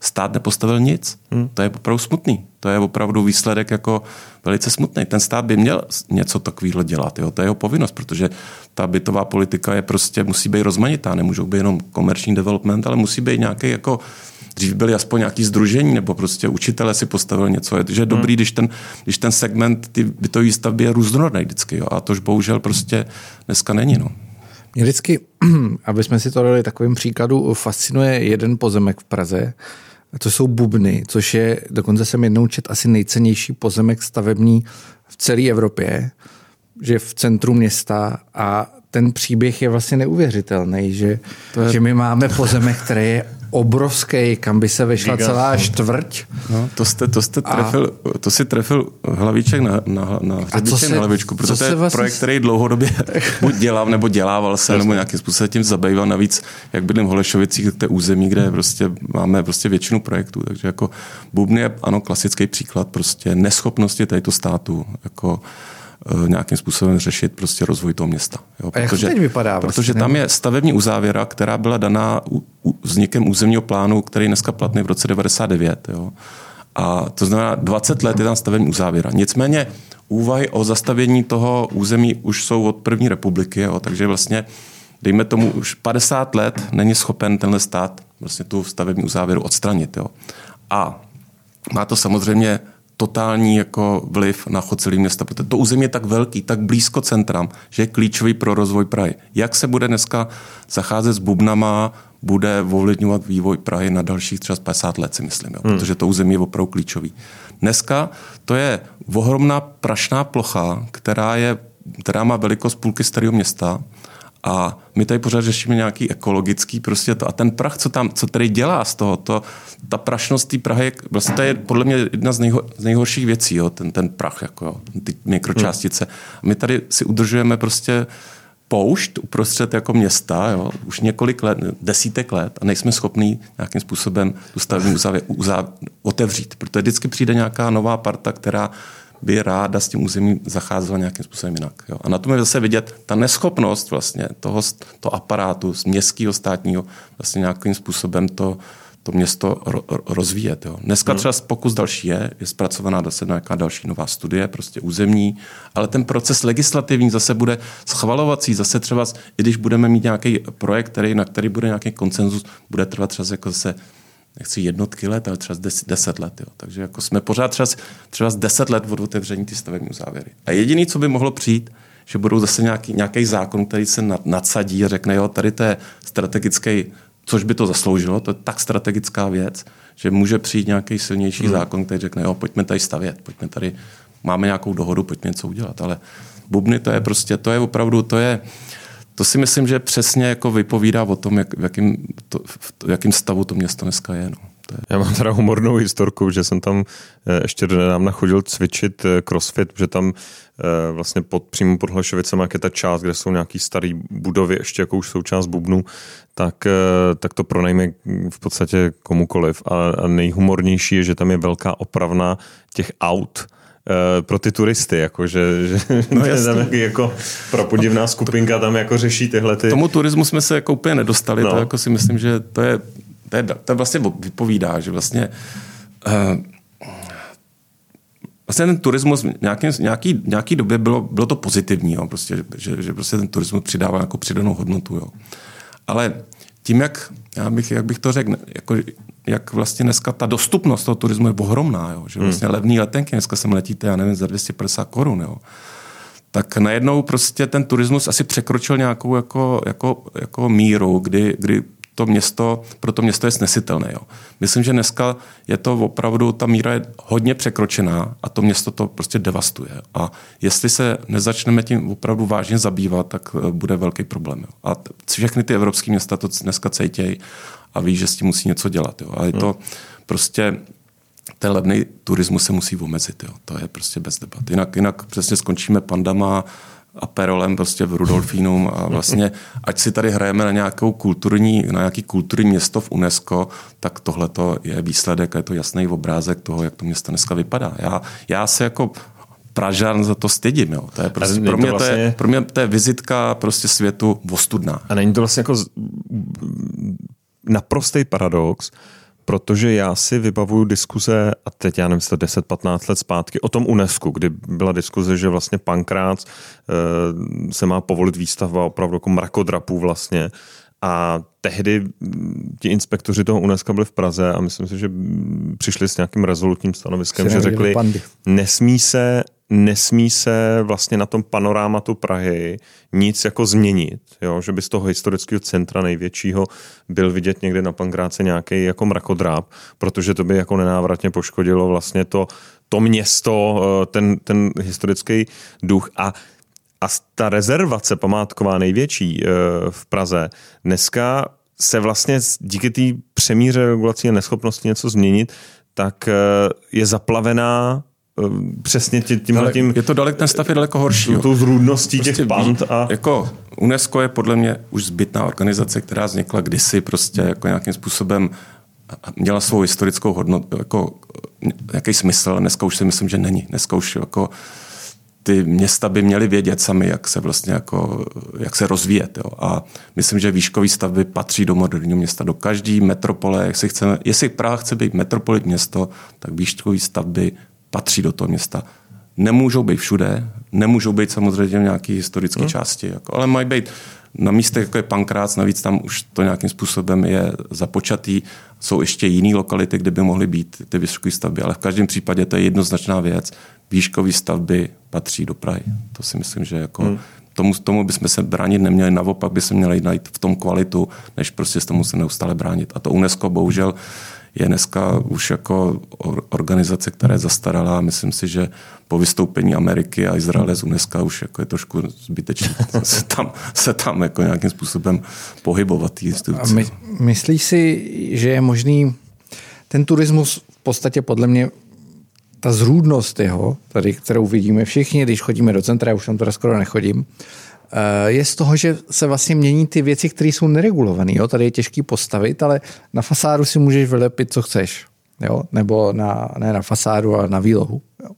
stát nepostavil nic. Hmm. To je opravdu smutný. To je opravdu výsledek jako velice smutný. Ten stát by měl něco takového dělat. Jo? To je jeho povinnost, protože ta bytová politika je prostě, musí být rozmanitá. Nemůžou být jenom komerční development, ale musí být nějaký jako dřív byly aspoň nějaký združení, nebo prostě učitele si postavil něco. Je, že je dobrý, hmm. když, ten, když ten segment ty bytové výstavby je různorodný vždycky. Jo? A tož bohužel prostě dneska není. No. Mě vždycky, aby jsme si to dali takovým příkladu, fascinuje jeden pozemek v Praze, to jsou bubny, což je, dokonce jsem jednou čet, asi nejcennější pozemek stavební v celé Evropě, že v centru města a ten příběh je vlastně neuvěřitelný, že, je... že my máme pozemek, který je obrovský, kam by se vešla Giga. celá čtvrť. No, to, jste, to, jste trefil, a... to si trefil hlavíček na, na, na, se, na hlavičku, protože to je vlastně... projekt, který dlouhodobě buď dělám, nebo dělával se, nebo nějakým způsobem tím zabýval. Navíc, jak bydlím v Holešovicích, to je území, kde prostě máme prostě většinu projektů. Takže jako Bubny je ano klasický příklad prostě neschopnosti této státu. Jako, nějakým způsobem řešit prostě rozvoj toho města. Jo, protože, a jak to teď vypadá? Vlastně? Protože tam je stavební uzávěra, která byla daná vznikem územního plánu, který je dneska platný v roce 99. Jo. A to znamená, 20 let je tam stavební uzávěra. Nicméně úvahy o zastavění toho území už jsou od první republiky, jo, takže vlastně dejme tomu už 50 let není schopen tenhle stát vlastně tu stavební uzávěru odstranit. Jo. A má to samozřejmě totální jako vliv na chod celého města, protože to území je tak velký, tak blízko centram, že je klíčový pro rozvoj Prahy. Jak se bude dneska zacházet s bubnama, bude ovlivňovat vývoj Prahy na dalších třeba 50 let, si myslím, jo, hmm. protože to území je opravdu klíčový. Dneska to je ohromná prašná plocha, která, je, která má velikost půlky starého města, a my tady pořád řešíme nějaký ekologický prostě to. A ten prach, co tam, co tady dělá z toho, to, ta prašnost té Prahy, je, vlastně to je podle mě jedna z, nejho, z nejhorších věcí, jo, ten, ten prach, jako jo, ty mikročástice. A my tady si udržujeme prostě poušť uprostřed jako města, jo, už několik let, desítek let a nejsme schopní nějakým způsobem tu stavební uzávěr, uzá, otevřít. Protože vždycky přijde nějaká nová parta, která by ráda s tím územím zacházela nějakým způsobem jinak. Jo. A na tom je zase vidět ta neschopnost vlastně toho, toho aparátu z městského státního vlastně nějakým způsobem to, to město ro, rozvíjet. Jo. Dneska hmm. třeba pokus další je, je zpracovaná zase nějaká další nová studie, prostě územní, ale ten proces legislativní zase bude schvalovací, zase třeba, i když budeme mít nějaký projekt, který, na který bude nějaký konsenzus, bude trvat třeba jako zase nechci jednotky let, ale třeba z deset let. Jo. Takže jako jsme pořád třeba, třeba z deset let od otevření ty stavební závěry. A jediný, co by mohlo přijít, že budou zase nějaký, nějaký zákon, který se nadsadí a řekne, jo, tady to je strategický, což by to zasloužilo, to je tak strategická věc, že může přijít nějaký silnější hmm. zákon, který řekne, jo, pojďme tady stavět, pojďme tady, máme nějakou dohodu, pojďme něco udělat. Ale bubny, to je prostě, to je opravdu, to je, to si myslím, že přesně jako vypovídá o tom, jak, v, jakým, to, v jakým stavu to město dneska je. No. Já mám teda humornou historku, že jsem tam eh, ještě nedávno chodil cvičit eh, crossfit, že tam eh, vlastně pod, přímo pod Hlašovicem, jak je ta část, kde jsou nějaký staré budovy, ještě jako už součást bubnu, tak, tak to pronajme v podstatě komukoliv. A, a nejhumornější je, že tam je velká opravna těch aut, pro ty turisty, jako, že, že no tam jako prapodivná skupinka tam jako řeší tyhle ty... Tomu turismu jsme se jako úplně nedostali, no. to jako si myslím, že to je, to je, to vlastně vypovídá, že vlastně uh, vlastně ten turismus v nějaký, nějaký, nějaký době bylo, bylo to pozitivní, jo, prostě, že, že prostě ten turismus přidává jako přidanou hodnotu. Jo. Ale tím, jak, já bych, jak bych to řekl, jako, jak vlastně dneska ta dostupnost toho turismu je ohromná, jo? že hmm. vlastně hmm. levný letenky, dneska sem letíte, já nevím, za 250 korun, jo? tak najednou prostě ten turismus asi překročil nějakou jako, jako, jako míru, kdy, kdy to město, pro to město je snesitelné. Jo. Myslím, že dneska je to opravdu, ta míra je hodně překročená a to město to prostě devastuje. A jestli se nezačneme tím opravdu vážně zabývat, tak eh, bude velký problém. Jo. A všechny ty evropské města to dneska cejtějí a ví, že s tím musí něco dělat. Jo. A je to hmm. prostě ten levný turismus se musí omezit. Jo. To je prostě bez debat. Jinak, jinak přesně skončíme pandama, aperolem prostě v Rudolfínum a vlastně, ať si tady hrajeme na nějakou kulturní, na nějaký kulturní město v UNESCO, tak tohle je výsledek a je to jasný obrázek toho, jak to město dneska vypadá. Já, já se jako Pražan za to stydím. Jo. To je prostě, pro, mě to vlastně... to je, pro mě to je vizitka prostě světu vostudná. A není to vlastně jako naprostý paradox, protože já si vybavuju diskuze, a teď já nevím, 10-15 let zpátky, o tom UNESCO, kdy byla diskuze, že vlastně Pankrác e, se má povolit výstavba opravdu jako mrakodrapů vlastně. A tehdy ti inspektoři toho UNESCO byli v Praze a myslím si, že přišli s nějakým rezolutním stanoviskem, že řekli, nesmí se nesmí se vlastně na tom panorámatu Prahy nic jako změnit, jo? že by z toho historického centra největšího byl vidět někde na Pankráce nějaký jako mrakodráp, protože to by jako nenávratně poškodilo vlastně to, to město, eh, ten, ten historický duch a a ta rezervace památková největší eh, v Praze dneska se vlastně díky té přemíře regulací a neschopnosti něco změnit, tak eh, je zaplavená přesně tímhle tím... Je to dalek, ten stav je daleko horší. Tu zrůdností prostě těch band a... Jako UNESCO je podle mě už zbytná organizace, která vznikla kdysi prostě jako nějakým způsobem měla svou historickou hodnotu, jako nějaký smysl, dneska už si myslím, že není. Dneska už jako ty města by měly vědět sami, jak se vlastně jako, jak se rozvíjet. Jo. A myslím, že výškový stavby patří do moderního města, do každé metropole. Jestli, chceme, jestli Praha chce být metropolit město, tak výškový stavby patří do toho města. Nemůžou být všude, nemůžou být samozřejmě v nějaké historické hmm. části, jako, ale mají být na místech, jako je Pankrác, navíc tam už to nějakým způsobem je započatý. Jsou ještě jiné lokality, kde by mohly být ty vysoké stavby, ale v každém případě to je jednoznačná věc. Výškové stavby patří do Prahy. To si myslím, že jako hmm. tomu, tomu bychom se bránit neměli, naopak by se měli najít v tom kvalitu, než prostě s tomu se neustále bránit. A to UNESCO bohužel je dneska už jako organizace, která je zastaralá. Myslím si, že po vystoupení Ameriky a Izraele z UNESCO už jako je trošku zbytečné se tam, se tam jako nějakým způsobem pohybovat. A my, myslíš si, že je možný ten turismus v podstatě podle mě ta zrůdnost jeho, tady, kterou vidíme všichni, když chodíme do centra, já už tam teda skoro nechodím, je z toho, že se vlastně mění ty věci, které jsou neregulované. Tady je těžký postavit, ale na fasádu si můžeš vylepit, co chceš. Jo? Nebo na, ne na fasádu, ale na výlohu. Jo?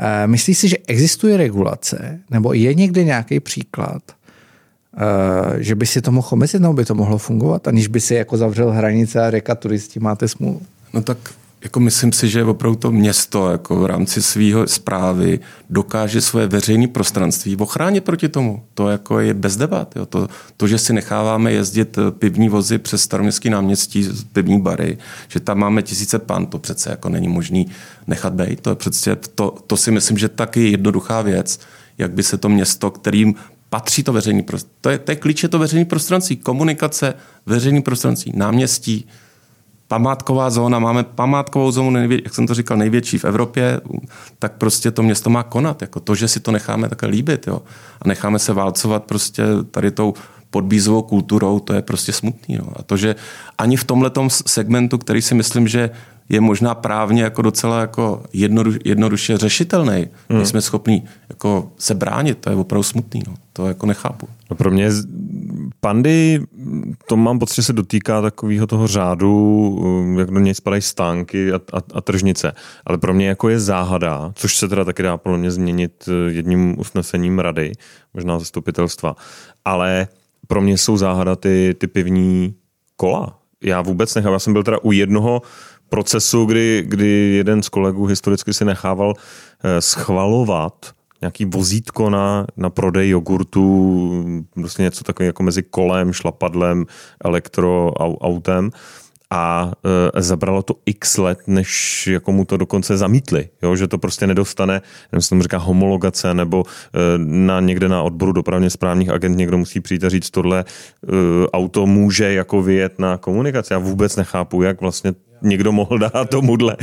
Eh, myslíš si, že existuje regulace, nebo je někde nějaký příklad, eh, že by si to mohlo omezit, nebo by to mohlo fungovat, aniž by si jako zavřel hranice a reka turisti máte smůlu? No tak jako myslím si, že opravdu to město jako v rámci svého zprávy dokáže svoje veřejné prostranství ochránit proti tomu. To jako je bez debat. Jo. To, to, že si necháváme jezdit eh, pivní vozy přes staroměstský náměstí, pivní bary, že tam máme tisíce pan, to přece jako není možný nechat být. To, je přece, to, to si myslím, že taky jednoduchá věc, jak by se to město, kterým patří to veřejný prostranství. To je, to je klíče to veřejný prostranství. Komunikace, veřejný prostranství, náměstí, památková zóna, máme památkovou zónu, nejvě, jak jsem to říkal, největší v Evropě, tak prostě to město má konat. Jako to, že si to necháme také líbit jo, a necháme se válcovat prostě tady tou podbízovou kulturou, to je prostě smutný. Jo. A to, že ani v tomhle segmentu, který si myslím, že je možná právně jako docela jako jednodu, jednoduše řešitelný. Hmm. My jsme schopni jako se bránit, to je opravdu smutný. No. To jako nechápu. No pro mě pandy, to mám pocit, že se dotýká takového toho řádu, um, jak do něj spadají stánky a, a, a tržnice. Ale pro mě jako je záhada, což se teda taky dá podle mě změnit eh, jedním usnesením rady, možná zastupitelstva. Ale pro mě jsou záhada ty, ty pivní kola. Já vůbec nechám, já jsem byl teda u jednoho procesu, kdy, kdy jeden z kolegů historicky si nechával eh, schvalovat nějaký vozítko na, na prodej jogurtu, prostě něco takové jako mezi kolem, šlapadlem, elektroautem a e, zabralo to x let, než jako mu to dokonce zamítli, jo? že to prostě nedostane, nevím, se tomu říká homologace, nebo e, na někde na odboru dopravně správních agent někdo musí přijít a říct, tohle e, auto může jako vyjet na komunikaci. Já vůbec nechápu, jak vlastně někdo mohl dát tomuhle.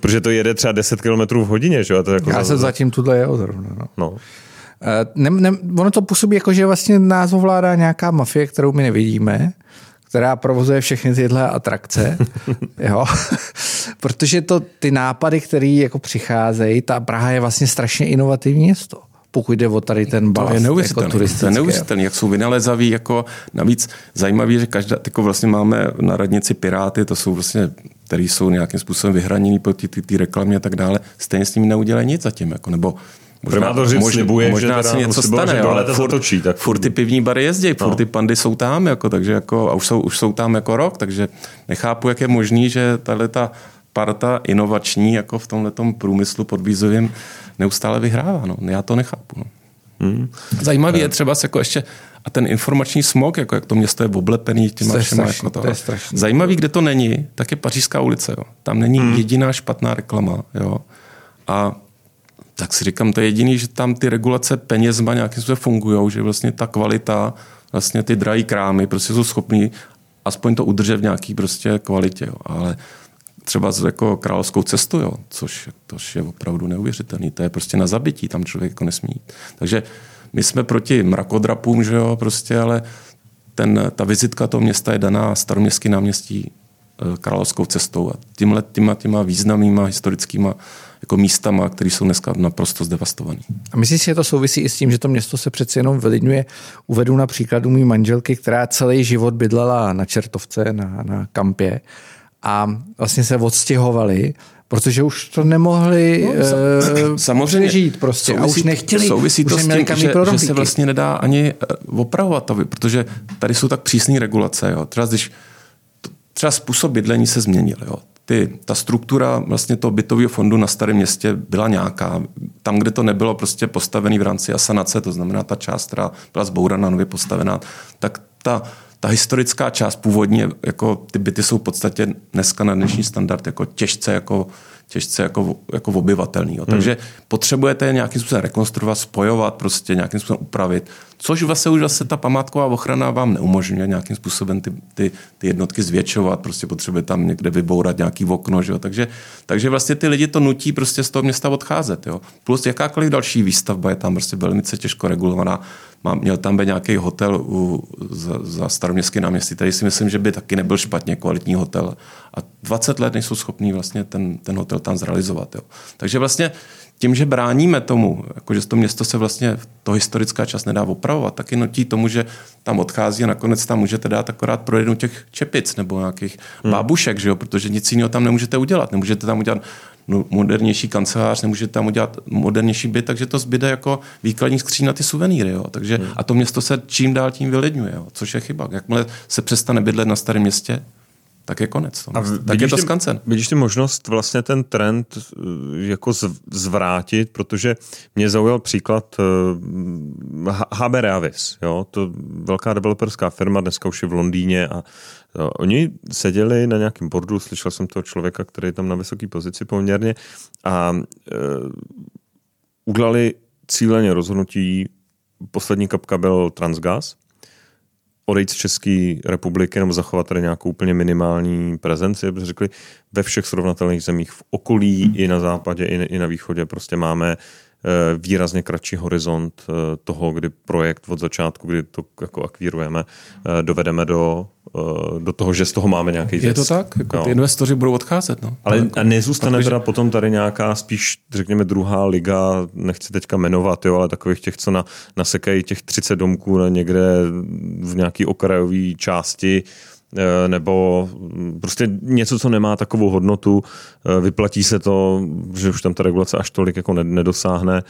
Protože to jede třeba 10 km v hodině, že jo? To jako Já se zatím tuhle jel zrovna. No. no. Ne, ne, ono to působí jako, že vlastně nás ovládá nějaká mafie, kterou my nevidíme, která provozuje všechny tyhle atrakce. jo? Protože to ty nápady, které jako přicházejí, ta Praha je vlastně strašně inovativní město pokud jde o tady ten balast. To je neuvěřitelný. Jako to je neuvěřitelný, jak jsou vynalezaví. Jako navíc zajímavý, že každá, jako vlastně máme na radnici Piráty, to jsou vlastně který jsou nějakým způsobem vyhraněný po té reklamě a tak dále, stejně s nimi neudělají nic zatím. Jako, nebo Možná, to říct, možná, slibuje, možná že se něco stane, že ale furt, zatočí, tak... furt ty pivní bary jezdí, furt no. ty pandy jsou tam, jako, takže jako, a už jsou, už jsou tam jako rok, takže nechápu, jak je možný, že tahle ta parta inovační jako v tomhle průmyslu podvízovým neustále vyhrává. No. Já to nechápu. No. Hmm. Zajímavý je třeba jako ještě a ten informační smog, jako jak to město je oblepený těma to všema. Strašný, jako to. to je Zajímavý, kde to není, tak je Pařížská ulice. Jo. Tam není hmm. jediná špatná reklama. Jo. A tak si říkám, to je jediný, že tam ty regulace penězma nějakým způsobem fungují, že vlastně ta kvalita, vlastně ty drahé krámy prostě jsou schopní aspoň to udržet v nějaký prostě kvalitě. Jo. Ale třeba z jako královskou cestu, jo, což, což je opravdu neuvěřitelný. To je prostě na zabití, tam člověk jako nesmí. Takže my jsme proti mrakodrapům, že jo, prostě, ale ten, ta vizitka toho města je daná staroměstský náměstí eh, královskou cestou a tímhle, těma, těma významnýma historickýma jako místama, které jsou dneska naprosto zdevastované. A myslíš si, že to souvisí i s tím, že to město se přeci jenom vylidňuje? Uvedu na příkladu mý manželky, která celý život bydlela na Čertovce, na, na kampě a vlastně se odstěhovali protože už to nemohli no, uh, samozřejmě žít prostě souvisí, a už nechtěli. Souvisí to s tím, že, že se vlastně nedá ani eh, opravovat, protože tady jsou tak přísné regulace. Jo. Třeba, když, třeba způsob bydlení se změnil. Jo. Ty, ta struktura vlastně toho bytového fondu na starém městě byla nějaká. Tam, kde to nebylo prostě postavené v rámci asanace, to znamená ta část, která byla zbouraná, nově postavená, tak ta ta historická část původně, jako ty byty jsou v podstatě dneska na dnešní standard jako těžce jako těžce jako, jako obyvatelný. Jo. Hmm. Takže potřebujete nějakým způsobem rekonstruovat, spojovat, prostě nějakým způsobem upravit, což vlastně už zase ta památková ochrana vám neumožňuje nějakým způsobem ty, ty, ty jednotky zvětšovat, prostě potřebuje tam někde vybourat nějaký okno, že jo. Takže, takže vlastně ty lidi to nutí prostě z toho města odcházet. Jo. Plus jakákoliv další výstavba je tam prostě velmi těžko regulovaná. Má, měl tam být nějaký hotel u, za, za staroměstský náměstí, tady si myslím, že by taky nebyl špatně kvalitní hotel. A 20 let nejsou schopní vlastně ten, ten hotel tam zrealizovat. Jo. Takže vlastně tím, že bráníme tomu, jako že to město se vlastně to historická čas nedá opravovat, taky nutí tomu, že tam odchází a nakonec tam můžete dát akorát pro jednu těch čepic nebo nějakých hmm. bábušek, že jo? protože nic jiného tam nemůžete udělat. Nemůžete tam udělat no, modernější kancelář, nemůžete tam udělat modernější byt, takže to zbyde jako výkladní skříň na ty suvenýry. Jo? Takže, hmm. A to město se čím dál tím vylidňuje, jo? což je chyba. Jakmile se přestane bydlet na starém městě, tak je konec. To. A tak je to skancen. Vidíš ty možnost vlastně ten trend eh, jako zvrátit, protože mě zaujal příklad HB eh, Reavis. Jo? To velká developerská firma, dneska už je v Londýně a oni seděli na nějakém bordu, slyšel jsem toho člověka, který je tam na vysoké pozici poměrně a e, udělali cíleně rozhodnutí, poslední kapka byl Transgas, odejít z České republiky nebo zachovat tady nějakou úplně minimální prezenci, protože řekli, ve všech srovnatelných zemích v okolí hmm. i na západě, i, i na východě prostě máme Eh, výrazně kratší horizont eh, toho, kdy projekt od začátku, kdy to jako akvírujeme, eh, dovedeme do, do toho, že z toho máme nějaký Je to tak? Jako ty investoři budou odcházet. No. Ale jako, a nezůstane teda potom tady nějaká spíš, řekněme, druhá liga, nechci teďka jmenovat, jo, ale takových těch, co na, nasekají těch 30 domků na někde v nějaký okrajové části, Eh, nebo prostě něco, co nemá takovou hodnotu, eh, vyplatí se to, že už tam ta regulace až tolik jako nedosáhne,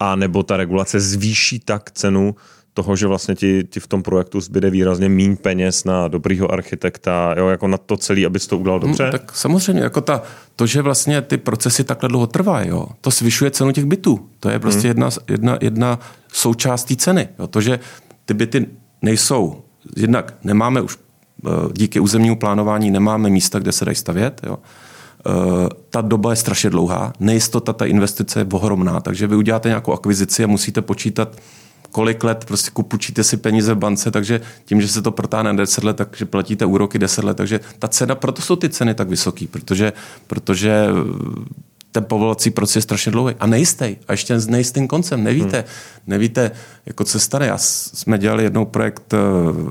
a nebo ta regulace zvýší tak cenu toho, že vlastně ti, ti v tom projektu zbyde výrazně méně peněz na dobrýho architekta, jo, jako na to celý, abys to udělal dobře? Hmm, tak samozřejmě, jako ta, to, že vlastně ty procesy takhle dlouho trvají, jo, to zvyšuje cenu těch bytů. To je prostě hmm. jedna, jedna, jedna součást té ceny. Jo. To, že ty byty nejsou, jednak nemáme už Eh, díky územnímu plánování nemáme místa, kde se dají stavět. Jo. Eh, ta doba je strašně dlouhá, nejistota ta investice je ohromná, takže vy uděláte nějakou akvizici a musíte počítat, kolik let prostě kupučíte si peníze v bance, takže tím, že se to protáhne 10 let, takže platíte úroky 10 let, takže ta cena, proto jsou ty ceny tak vysoké, protože, protože ten povolovací proces je strašně dlouhý a nejistý. A ještě s nejistým koncem. Nevíte, hmm. nevíte, jako co stane. Já jsme dělali jednou projekt eh,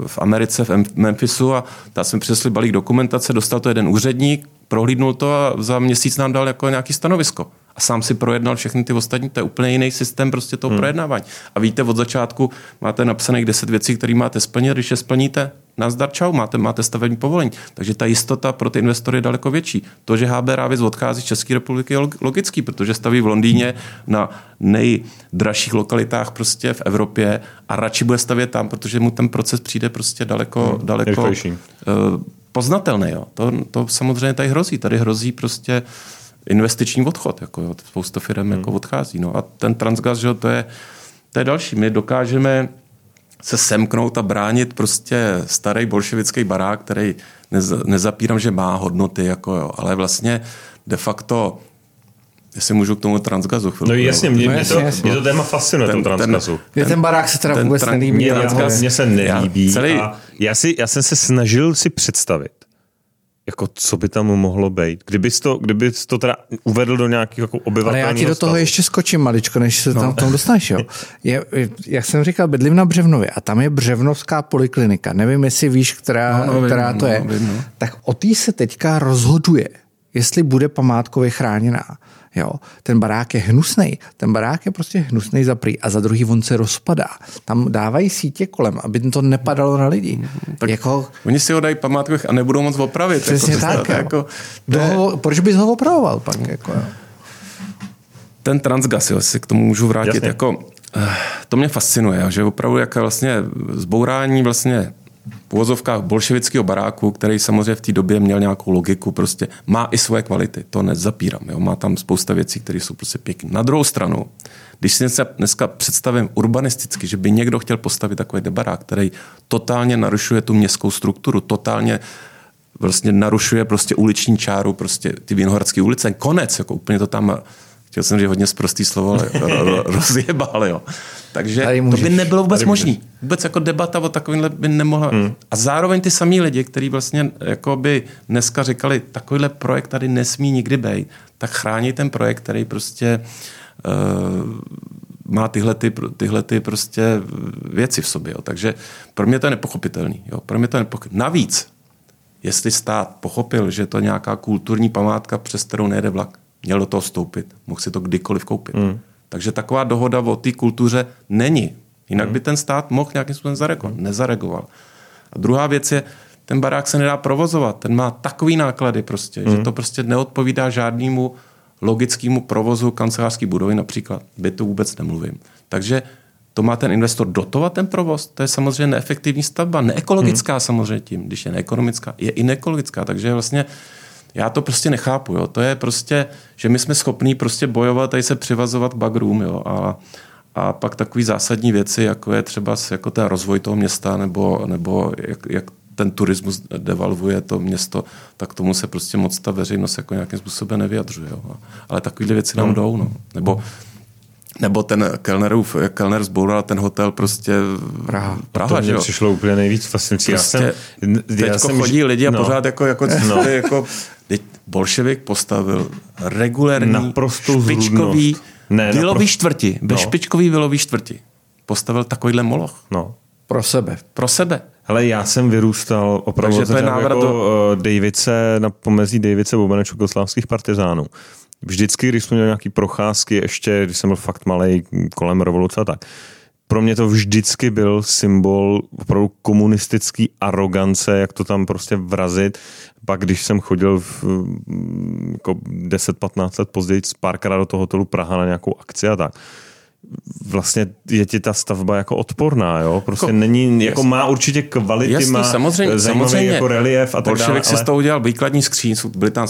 v Americe, v Memphisu a tam jsme přesli balík dokumentace, dostal to jeden úředník, prohlídnul to a za měsíc nám dal jako nějaký stanovisko a sám si projednal všechny ty ostatní, to je úplně jiný systém prostě toho hmm. projednávání. A víte, od začátku máte napsaných 10 věcí, které máte splnit, když je splníte, nazdar čau, máte, máte stavební povolení. Takže ta jistota pro ty investory je daleko větší. To, že HB Ravis odchází z České republiky je logický, protože staví v Londýně na nejdražších lokalitách prostě v Evropě a radši bude stavět tam, protože mu ten proces přijde prostě daleko, hmm. daleko uh, poznatelný. Jo. To, to samozřejmě tady hrozí. Tady hrozí prostě investiční odchod. Jako jo. Spousta firm jako hmm. jako odchází. No. A ten Transgas, že, to, je, to je další. My dokážeme se semknout a bránit prostě starý bolševický barák, který nez, nezapírám, že má hodnoty, jako jo, ale vlastně de facto Jestli můžu k tomu transgazu chvilku. No jasně, mě, no, jasně, mě, to, jasně. mě to téma fascinuje, ten, tom transgazu. Ten, ten, ten barák se teda ten vůbec nelíbí. Mně se nelíbí. Já, celý... a já, si, já jsem se snažil si představit, jako co by tam mohlo být. Kdybys to, kdybys to teda uvedl do nějakého jako obyvatelného Ale já ti do toho stavu. ještě skočím maličko, než se no. tam tomu dostaneš. Jo. Je, jak jsem říkal, bydlím na Břevnově a tam je Břevnovská poliklinika. Nevím, jestli víš, která, no, no, která vím, to no, je. Vím, no. Tak o té se teďka rozhoduje, jestli bude památkově chráněná. Jo? Ten barák je hnusný. Ten barák je prostě hnusný za prý a za druhý on se rozpadá. Tam dávají sítě kolem, aby to nepadalo na lidi. Tak jako... Oni si ho dají památkových a nebudou moc opravit. Přesně jako, tak. Jako, to je... Proč bys ho opravoval pak? Jako, jo? Ten transgas, jo, si k tomu můžu vrátit. Jasně. Jako, eh, to mě fascinuje, že opravdu jaké vlastně zbourání vlastně v uvozovkách bolševického baráku, který samozřejmě v té době měl nějakou logiku, prostě má i svoje kvality, to nezapírám. Jo? Má tam spousta věcí, které jsou prostě pěkné. Na druhou stranu, když si dneska představím urbanisticky, že by někdo chtěl postavit takový barák, který totálně narušuje tu městskou strukturu, totálně vlastně narušuje prostě uliční čáru, prostě ty Vinohradské ulice, konec, jako úplně to tam chtěl jsem říct hodně zprostý slovo, ale rozjebal, jo. Takže to by nebylo vůbec možné. Vůbec jako debata o takovýmhle by nemohla. Hmm. A zároveň ty samý lidi, kteří vlastně jako by dneska říkali, takovýhle projekt tady nesmí nikdy být, tak chrání ten projekt, který prostě uh, má tyhle, ty, tyhle ty prostě věci v sobě. Jo. Takže pro mě to je nepochopitelný. Jo. Pro mě to je nepochopitelný. Navíc, jestli stát pochopil, že to je nějaká kulturní památka, přes kterou nejde vlak, měl do toho vstoupit, mohl si to kdykoliv koupit. Mm. Takže taková dohoda o té kultuře není. Jinak mm. by ten stát mohl nějakým způsobem zareagovat. Mm. Nezareagoval. A druhá věc je, ten barák se nedá provozovat. Ten má takový náklady prostě, mm. že to prostě neodpovídá žádnému logickému provozu kancelářské budovy například. to vůbec nemluvím. Takže to má ten investor dotovat ten provoz. To je samozřejmě neefektivní stavba, neekologická hmm. samozřejmě tím. Když je neekonomická, je i neekologická. Takže vlastně já to prostě nechápu. Jo. To je prostě, že my jsme schopní prostě bojovat a se přivazovat k bagrům. Jo. A, a pak takové zásadní věci, jako je třeba jako ten rozvoj toho města, nebo, nebo jak, jak ten turismus devalvuje to město, tak tomu se prostě moc ta veřejnost jako nějakým způsobem nevyjadřuje. Jo. Ale takovéhle věci nám hmm. jdou. No. Nebo nebo ten Kellnerův, Kellner zboural ten hotel prostě Praha. Praha, to mě přišlo úplně nejvíc fascinující. Prostě já jsem, já jsem, chodí lidi a no. pořád jako, jako, no. jako bolševik postavil regulérní Naprostou špičkový ne, vilový naprosto, čtvrti, ve no. špičkový vilový čtvrti. Postavil takovýhle moloch. No. Pro sebe. Pro sebe. Hele, já jsem vyrůstal opravdu Takže to je jako do... Eh, Davice, na pomezí Davice Bobenečů jugoslávských partizánů vždycky, když jsme měli nějaký procházky, ještě když jsem byl fakt malý kolem revoluce a tak, pro mě to vždycky byl symbol opravdu komunistický arogance, jak to tam prostě vrazit. Pak, když jsem chodil v, jako 10-15 let později párkrát do toho hotelu Praha na nějakou akci a tak, vlastně je ti ta stavba jako odporná, jo? Prostě jako, není, jako má určitě kvality, jasný, má samozřejmě, zajímavý samozřejmě. jako relief a tak dále. ale... si z toho udělal výkladní skříň, byly tam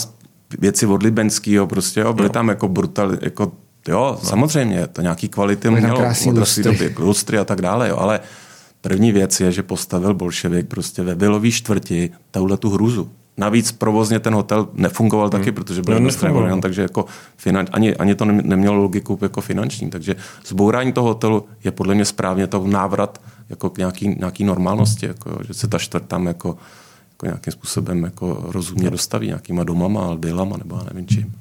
věci od Libenského, prostě, jo, byly no. tam jako brutal, jako, jo, no. samozřejmě, to nějaký kvality mělo, lustry. Době, lustry a tak dále, jo, ale první věc je, že postavil bolševik prostě ve Vilový čtvrti touhle tu hruzu. Navíc provozně ten hotel nefungoval taky, hmm. protože byl no, takže jako finan, ani, ani to nemělo logiku jako finanční. Takže zbourání toho hotelu je podle mě správně to návrat jako k nějaký, nějaký normálnosti, jako, že se ta čtvrt tam jako jako nějakým způsobem jako rozumně dostaví, nějakýma domama, albylama nebo já nevím čím.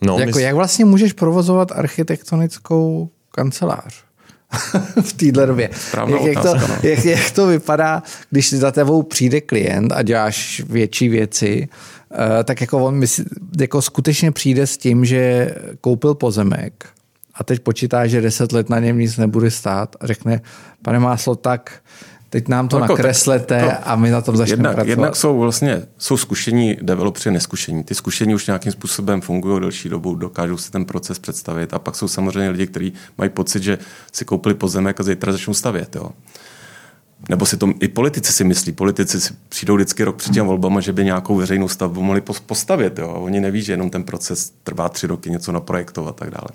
No, jako, my... Jak vlastně můžeš provozovat architektonickou kancelář? v téhle době. Jak, jak, to, no. jak, jak to vypadá, když za tebou přijde klient a děláš větší věci, uh, tak jako on myslí, jako skutečně přijde s tím, že koupil pozemek a teď počítá, že deset let na něm nic nebude stát a řekne, pane Máslo, tak Teď nám to no, jako, nakreslete to, a my na tom začneme jednak, pracovat. Jednak jsou vlastně jsou zkušení developři neskušení. Ty zkušení už nějakým způsobem fungují delší dobu, dokážou si ten proces představit. A pak jsou samozřejmě lidi, kteří mají pocit, že si koupili pozemek a zítra začnou stavět. Jo. Nebo si to i politici si myslí. Politici si přijdou vždycky rok před těm volbama, že by nějakou veřejnou stavbu mohli postavit. Jo. A oni neví, že jenom ten proces trvá tři roky něco naprojektovat a tak dále.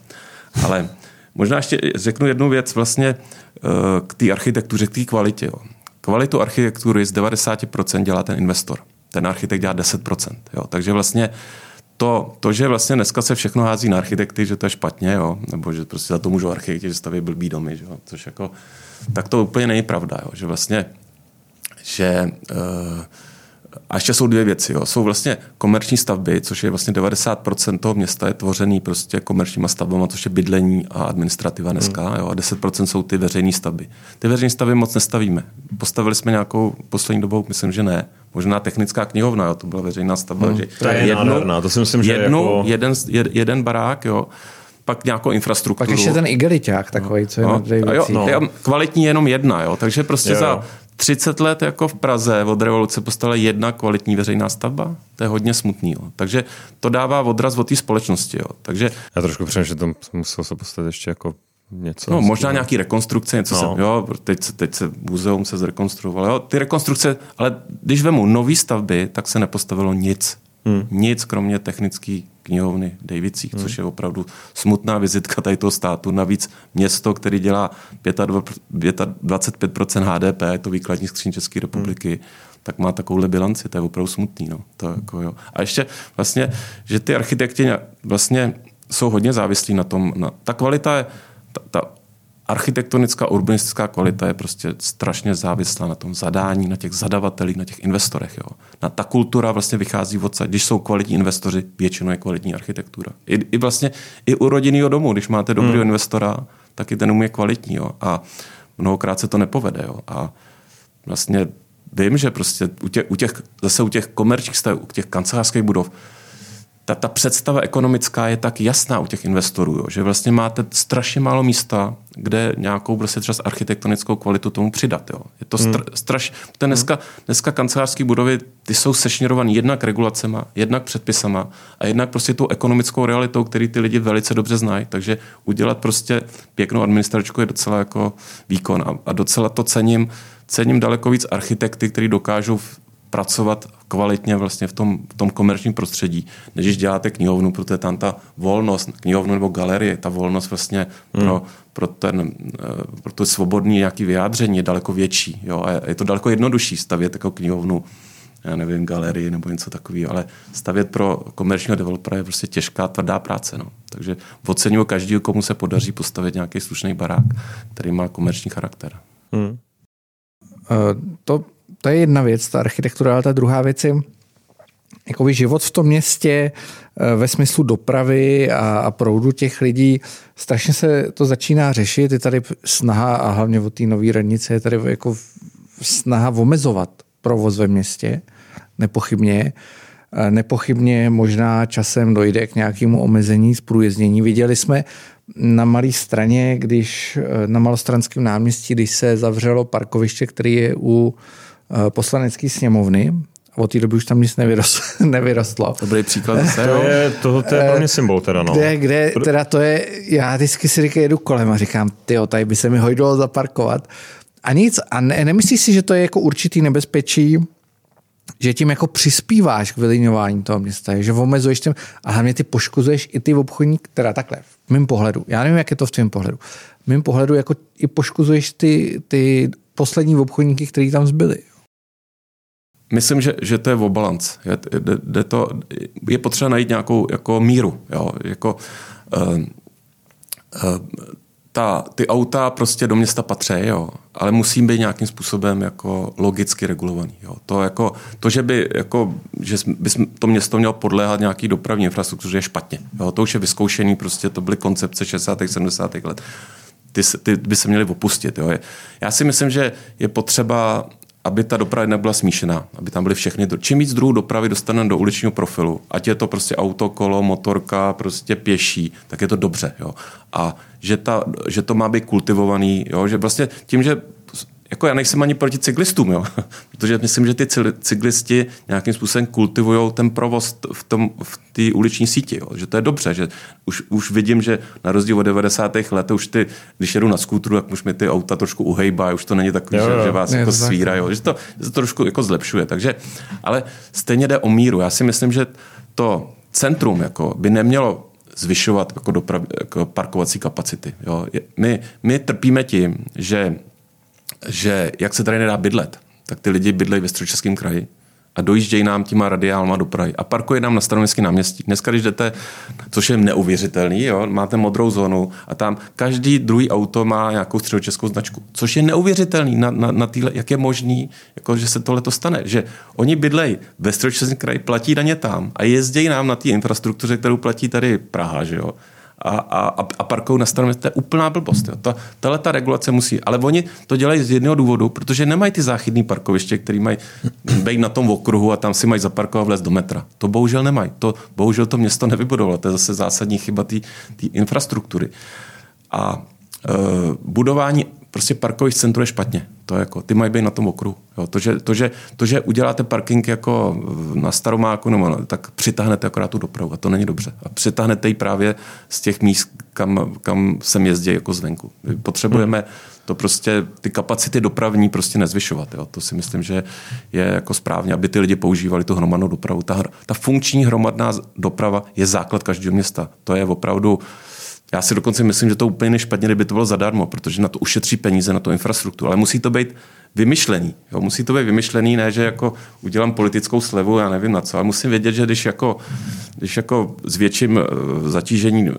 Ale Možná ještě řeknu jednu věc vlastně eh, k té architektuře, k té kvalitě. Jo. Kvalitu architektury z 90% dělá ten investor. Ten architekt dělá 10%. Jo. Takže vlastně to, to, že vlastně dneska se všechno hází na architekty, že to je špatně, jo, nebo že prostě za to můžou architekti, že staví blbý domy, že jo, což jako, tak to úplně není pravda, jo, že vlastně, že uh, a ještě jsou dvě věci. Jo. Jsou vlastně komerční stavby, což je vlastně 90% toho města je tvořený prostě komerčníma stavbama, což je bydlení a administrativa dneska. Hmm. Jo. A 10% jsou ty veřejné stavby. Ty veřejné stavby moc nestavíme. Postavili jsme nějakou poslední dobou, myslím, že ne. Možná technická knihovna, jo, to byla veřejná stavba. Hmm. Že to je jednu, nádherná, to si myslím, že jednu, jako... jeden, jeden barák, jo, pak nějakou infrastrukturu. Pak ještě ten igeliťák takový, co je no, no, jo, no. Kvalitní jenom jedna, jo. takže prostě jo, jo. za 30 let jako v Praze od revoluce postavila jedna kvalitní veřejná stavba. To je hodně smutný. Jo. Takže to dává odraz od té společnosti. Jo. Takže, Já trošku přemýšlím, že to muselo se postavit ještě jako něco. No, možná nějaký rekonstrukce, něco no. se, jo, teď, se, teď se muzeum se zrekonstruovalo. Jo. Ty rekonstrukce, ale když vemu nový stavby, tak se nepostavilo nic. Hmm. Nic, kromě technické knihovny Davicích, hmm. což je opravdu smutná vizitka tady toho státu. Navíc město, který dělá 25% HDP, je to výkladní skříň České republiky, hmm. tak má takovouhle bilanci, to je opravdu smutný. No. To jako, jo. A ještě vlastně, že ty architekti vlastně jsou hodně závislí na tom. Na, ta kvalita je, ta, ta architektonická urbanistická kvalita je prostě strašně závislá na tom zadání, na těch zadavatelích, na těch investorech. Jo. Na ta kultura vlastně vychází od Když jsou kvalitní investoři, většinou je kvalitní architektura. I, i vlastně i u rodinného domu, když máte dobrého hmm. investora, tak i ten dům je kvalitní. Jo. A mnohokrát se to nepovede. Jo. A vlastně vím, že prostě u těch, u těch, zase u těch komerčních stavů, u těch kancelářských budov, ta, ta představa ekonomická je tak jasná u těch investorů, jo, že vlastně máte strašně málo místa, kde nějakou prostě třeba architektonickou kvalitu tomu přidat. Jo. Je to str- hmm. straš... Ten dneska, dneska kancelářské budovy, ty jsou sešněrované jednak regulacema, jednak předpisama a jednak prostě tou ekonomickou realitou, který ty lidi velice dobře znají. Takže udělat prostě pěknou administračku je docela jako výkon a, a docela to cením, cením daleko víc architekty, kteří dokážou pracovat kvalitně vlastně v tom, v tom komerčním prostředí, než když děláte knihovnu, protože tam ta volnost, knihovnu nebo galerie, ta volnost vlastně hmm. pro, pro, ten, eh, pro to svobodný nějaký vyjádření je daleko větší. Jo? A je to daleko jednodušší stavět jako knihovnu, já nevím, galerii nebo něco takového, ale stavět pro komerčního developera je prostě těžká, tvrdá práce. No. Takže oceňuji každého, komu se podaří postavit nějaký slušný barák, který má komerční charakter. Hmm. Uh, to to je jedna věc, ta architektura, ale ta druhá věc je jakoby život v tom městě eh, ve smyslu dopravy a, a proudu těch lidí. Strašně se to začíná řešit. Je tady snaha, a hlavně o té nové radnice, je tady jako snaha omezovat provoz ve městě, nepochybně. Eh, nepochybně možná časem dojde k nějakému omezení zprůjezdění. Viděli jsme na malé straně, když eh, na malostranském náměstí, když se zavřelo parkoviště, který je u poslanecké sněmovny. Od té doby už tam nic nevyrostlo. nevyrostlo. byly příklad zase, to je, to, to je pro mě symbol teda, no. Kde, kde, teda to je, já vždycky si říkám, jedu kolem a říkám, ty tady by se mi hojdilo zaparkovat. A nic, a ne, nemyslíš si, že to je jako určitý nebezpečí, že tím jako přispíváš k vylíňování toho města, že omezuješ tím a hlavně ty poškozuješ i ty obchodníky, teda takhle, v mém pohledu. Já nevím, jak je to v tvém pohledu. V mém pohledu jako i poškozuješ ty, ty poslední obchodníky, kteří tam zbyli. Myslím, že, že to je o balanc. Je, je, to, je potřeba najít nějakou jako míru. Jo? Jako, uh, uh, ta, ty auta prostě do města patří, jo, ale musí být nějakým způsobem jako logicky regulovaný. Jo. To, jako, to, že by, jako, že by to město mělo podléhat nějaký dopravní infrastruktuře, je špatně. Jo. To už je vyzkoušený, prostě to byly koncepce 60. 70. let. Ty, ty by se měly opustit. Jo. Já si myslím, že je potřeba aby ta doprava nebyla smíšená, aby tam byly všechny. Čím víc druhů dopravy dostaneme do uličního profilu, ať je to prostě auto, kolo, motorka, prostě pěší, tak je to dobře. Jo. A že, ta, že to má být kultivovaný, jo, že vlastně tím, že jako já nejsem ani proti cyklistům, jo? protože myslím, že ty cyklisti nějakým způsobem kultivují ten provoz v té v uliční síti, jo? že to je dobře, že už, už vidím, že na rozdíl od 90. let už ty, když jedu na skútru, tak už mi ty auta trošku uhejbá, už to není takový, jo, jo. Že, že vás jako svíra, jo? Že, to, že to trošku jako zlepšuje. Takže, ale stejně jde o míru. Já si myslím, že to centrum jako by nemělo zvyšovat jako, doprav, jako parkovací kapacity. Jo. My, my trpíme tím, že že jak se tady nedá bydlet, tak ty lidi bydlejí ve středočeském kraji a dojíždějí nám těma radiálma do Prahy a parkuje nám na staroměstském náměstí. Dneska, když jdete, což je neuvěřitelný, jo, máte modrou zónu a tam každý druhý auto má nějakou středočeskou značku, což je neuvěřitelný, na, na, na týhle, jak je možný, jako, že se tohle to stane, že oni bydlejí ve středočeském kraji, platí daně tam a jezdí nám na té infrastruktuře, kterou platí tady Praha, že jo a, a, a parkují na starom to je úplná blbost. Jo. Ta, tahle ta regulace musí. Ale oni to dělají z jednoho důvodu, protože nemají ty záchytné parkoviště, které mají být na tom okruhu a tam si mají zaparkovat vlez do metra. To bohužel nemají. To bohužel to město nevybudovalo. To je zase zásadní chyba té infrastruktury. A e, budování prostě parkových centrů je špatně. To jako, ty mají být na tom okruhu. Jo, to, že, to, že, to, že uděláte parking jako na Staromáku, nebo, tak přitáhnete akorát tu dopravu a to není dobře. A přitáhnete ji právě z těch míst, kam, kam sem jezdí jako zvenku. Potřebujeme to prostě, ty kapacity dopravní prostě nezvyšovat. Jo. To si myslím, že je jako správně, aby ty lidi používali tu hromadnou dopravu. Ta, ta funkční hromadná doprava je základ každého města. To je opravdu já si dokonce myslím, že to úplně nešpatně, kdyby to bylo zadarmo, protože na to ušetří peníze, na tu infrastrukturu. Ale musí to být vymyšlený. Jo? Musí to být vymyšlený, ne, že jako udělám politickou slevu, já nevím na co, ale musím vědět, že když jako, když jako zvětším eh, zatížení eh,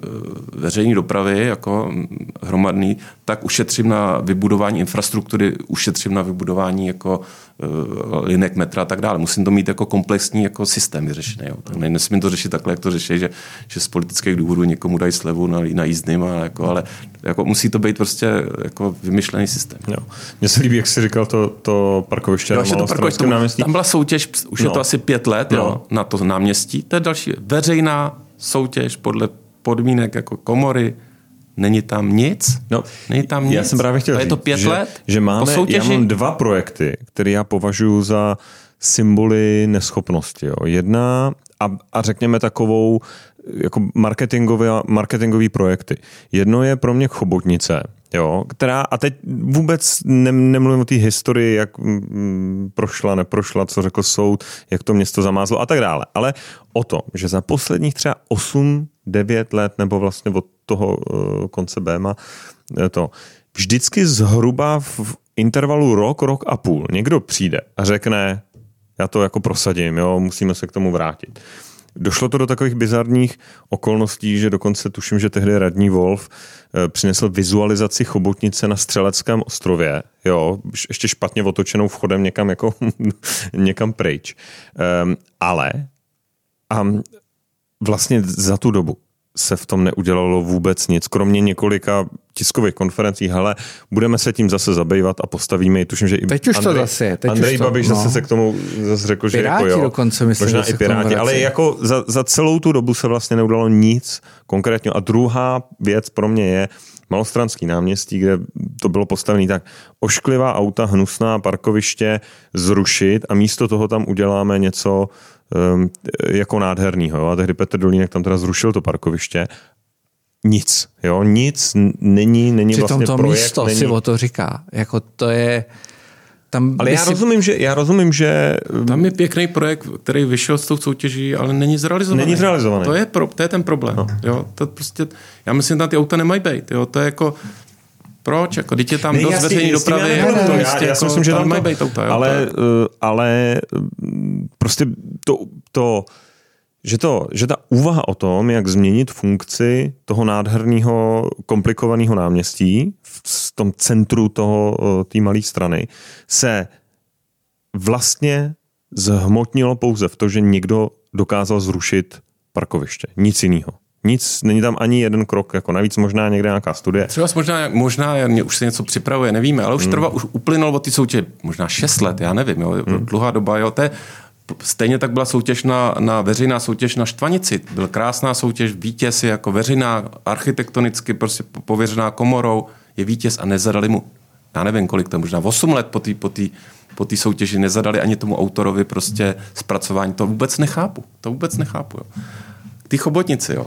veřejné dopravy, jako hm, hromadný, tak ušetřím na vybudování infrastruktury, ušetřím na vybudování jako uh, linek metra a tak dále. Musím to mít jako komplexní jako systém vyřešený. Jo. Tak nesmím to řešit takhle, jak to řeší, že, že z politických důvodů někomu dají slevu na, na jízdným, a jako, ale jako musí to být prostě jako vymyšlený systém. Jo. Mně se líbí, jak jsi říkal to, to parkoviště jo, na to parkoviště, náměstí. Tam byla soutěž, už no. je to asi pět let no. jo, na to náměstí. To je další veřejná soutěž podle podmínek jako komory, Není tam nic? No, Není tam nic? Já jsem právě chtěl a říct, je to pět že, let? že máme, já mám dva projekty, které já považuji za symboly neschopnosti. Jo. Jedna a, a řekněme takovou jako marketingové, marketingový projekty. Jedno je pro mě chobotnice, jo, která, a teď vůbec ne, nemluvím o té historii, jak mm, prošla, neprošla, co řekl soud, jak to město zamázlo a tak dále, ale o tom, že za posledních třeba 8, 9 let, nebo vlastně od toho uh, konce BMA, eh, to vždycky zhruba v intervalu rok, rok a půl někdo přijde a řekne, já to jako prosadím, jo, musíme se k tomu vrátit. Došlo to do takových bizarních okolností, že dokonce tuším, že tehdy radní Wolf eh, přinesl vizualizaci chobotnice na Střeleckém ostrově, jo, ještě špatně otočenou vchodem někam, jako, někam pryč. Um, ale a vlastně za tu dobu se v tom neudělalo vůbec nic, kromě několika tiskových konferencí, hele, budeme se tím zase zabývat a postavíme ji. Tuším, že i teď už Andrej, to zase teď Andrej už to, Babiš no. zase se k tomu zase řekl, že jako jo. dokonce myslím, možná i Piráti, ale jako za, za, celou tu dobu se vlastně neudělalo nic konkrétně. A druhá věc pro mě je Malostranský náměstí, kde to bylo postavené tak ošklivá auta, hnusná parkoviště zrušit a místo toho tam uděláme něco jako nádhernýho. Jo? A tehdy Petr Dolínek tam teda zrušil to parkoviště nic, jo, nic není, není Přitom vlastně to projekt, místo není... si o to říká, jako to je, tam ale já, si... rozumím, že, já rozumím, že... Tam je pěkný projekt, který vyšel s tou soutěží, ale není zrealizovaný. Není zrealizovaný. To je, pro, to je ten problém. No. Jo? To prostě, já myslím, že ty auta nemají být. Jo? To je jako, proč? Jako, je tam ne, dost veřejné dopravy. Já, jako, to, já, já, já jako, si myslím, že tam, tam to, být auta. Ale, uh, ale prostě to, to že, to, že ta úvaha o tom, jak změnit funkci toho nádherného, komplikovaného náměstí v tom centru toho té malé strany, se vlastně zhmotnilo pouze v to, že někdo dokázal zrušit parkoviště. Nic jiného. Nic, není tam ani jeden krok, jako navíc možná někde nějaká studie. Třeba možná, možná už se něco připravuje, nevíme, ale už hmm. trvá, už uplynul od ty soutěže možná 6 let, já nevím, jo, hmm. dlouhá doba, jo, to je, Stejně tak byla soutěž na, na veřejná soutěž na Štvanici. Byla krásná soutěž, vítěz je jako veřejná, architektonicky prostě pověřená komorou, je vítěz a nezadali mu, já nevím kolik to, možná 8 let po té po tý, po tý soutěži nezadali ani tomu autorovi prostě zpracování. To vůbec nechápu. To vůbec nechápu. Jo. Ty chobotnici, jo.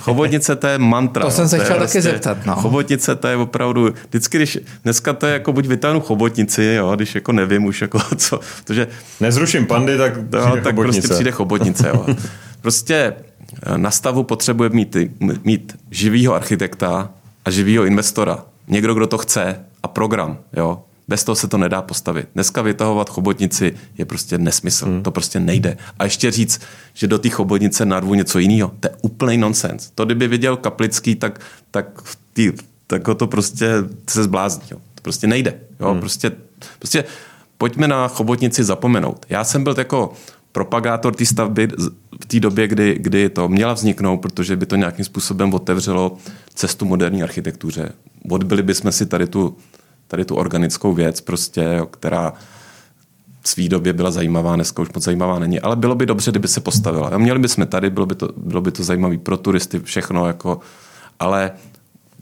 Chobotnice to je mantra. to jsem se chtěl prostě, taky zeptat. No. Chobotnice to je opravdu, vždycky, když dneska to je jako buď vytáhnu chobotnici, jo, když jako nevím už jako co, protože... Nezruším pandy, tak no, tak chobotnice. prostě přijde chobotnice, jo. Prostě eh, na stavu potřebuje mít, mít živýho architekta a živýho investora. Někdo, kdo to chce a program, jo. Bez toho se to nedá postavit. Dneska vytahovat chobotnici je prostě nesmysl. Hmm. To prostě nejde. A ještě říct, že do té chobotnice narvu něco jiného, to je úplný nonsens. To, kdyby viděl Kaplický, tak, tak, tý, tak ho to prostě se zblázní. Jo. To prostě nejde. Jo. Hmm. Prostě, prostě pojďme na chobotnici zapomenout. Já jsem byl jako propagátor té stavby v té době, kdy, kdy to měla vzniknout, protože by to nějakým způsobem otevřelo cestu moderní architektuře. Odbyli bychom si tady tu tady tu organickou věc, prostě, která v svý době byla zajímavá, dneska už moc zajímavá není, ale bylo by dobře, kdyby se postavila. A měli bychom tady, bylo by to, bylo by to zajímavé pro turisty, všechno, jako, ale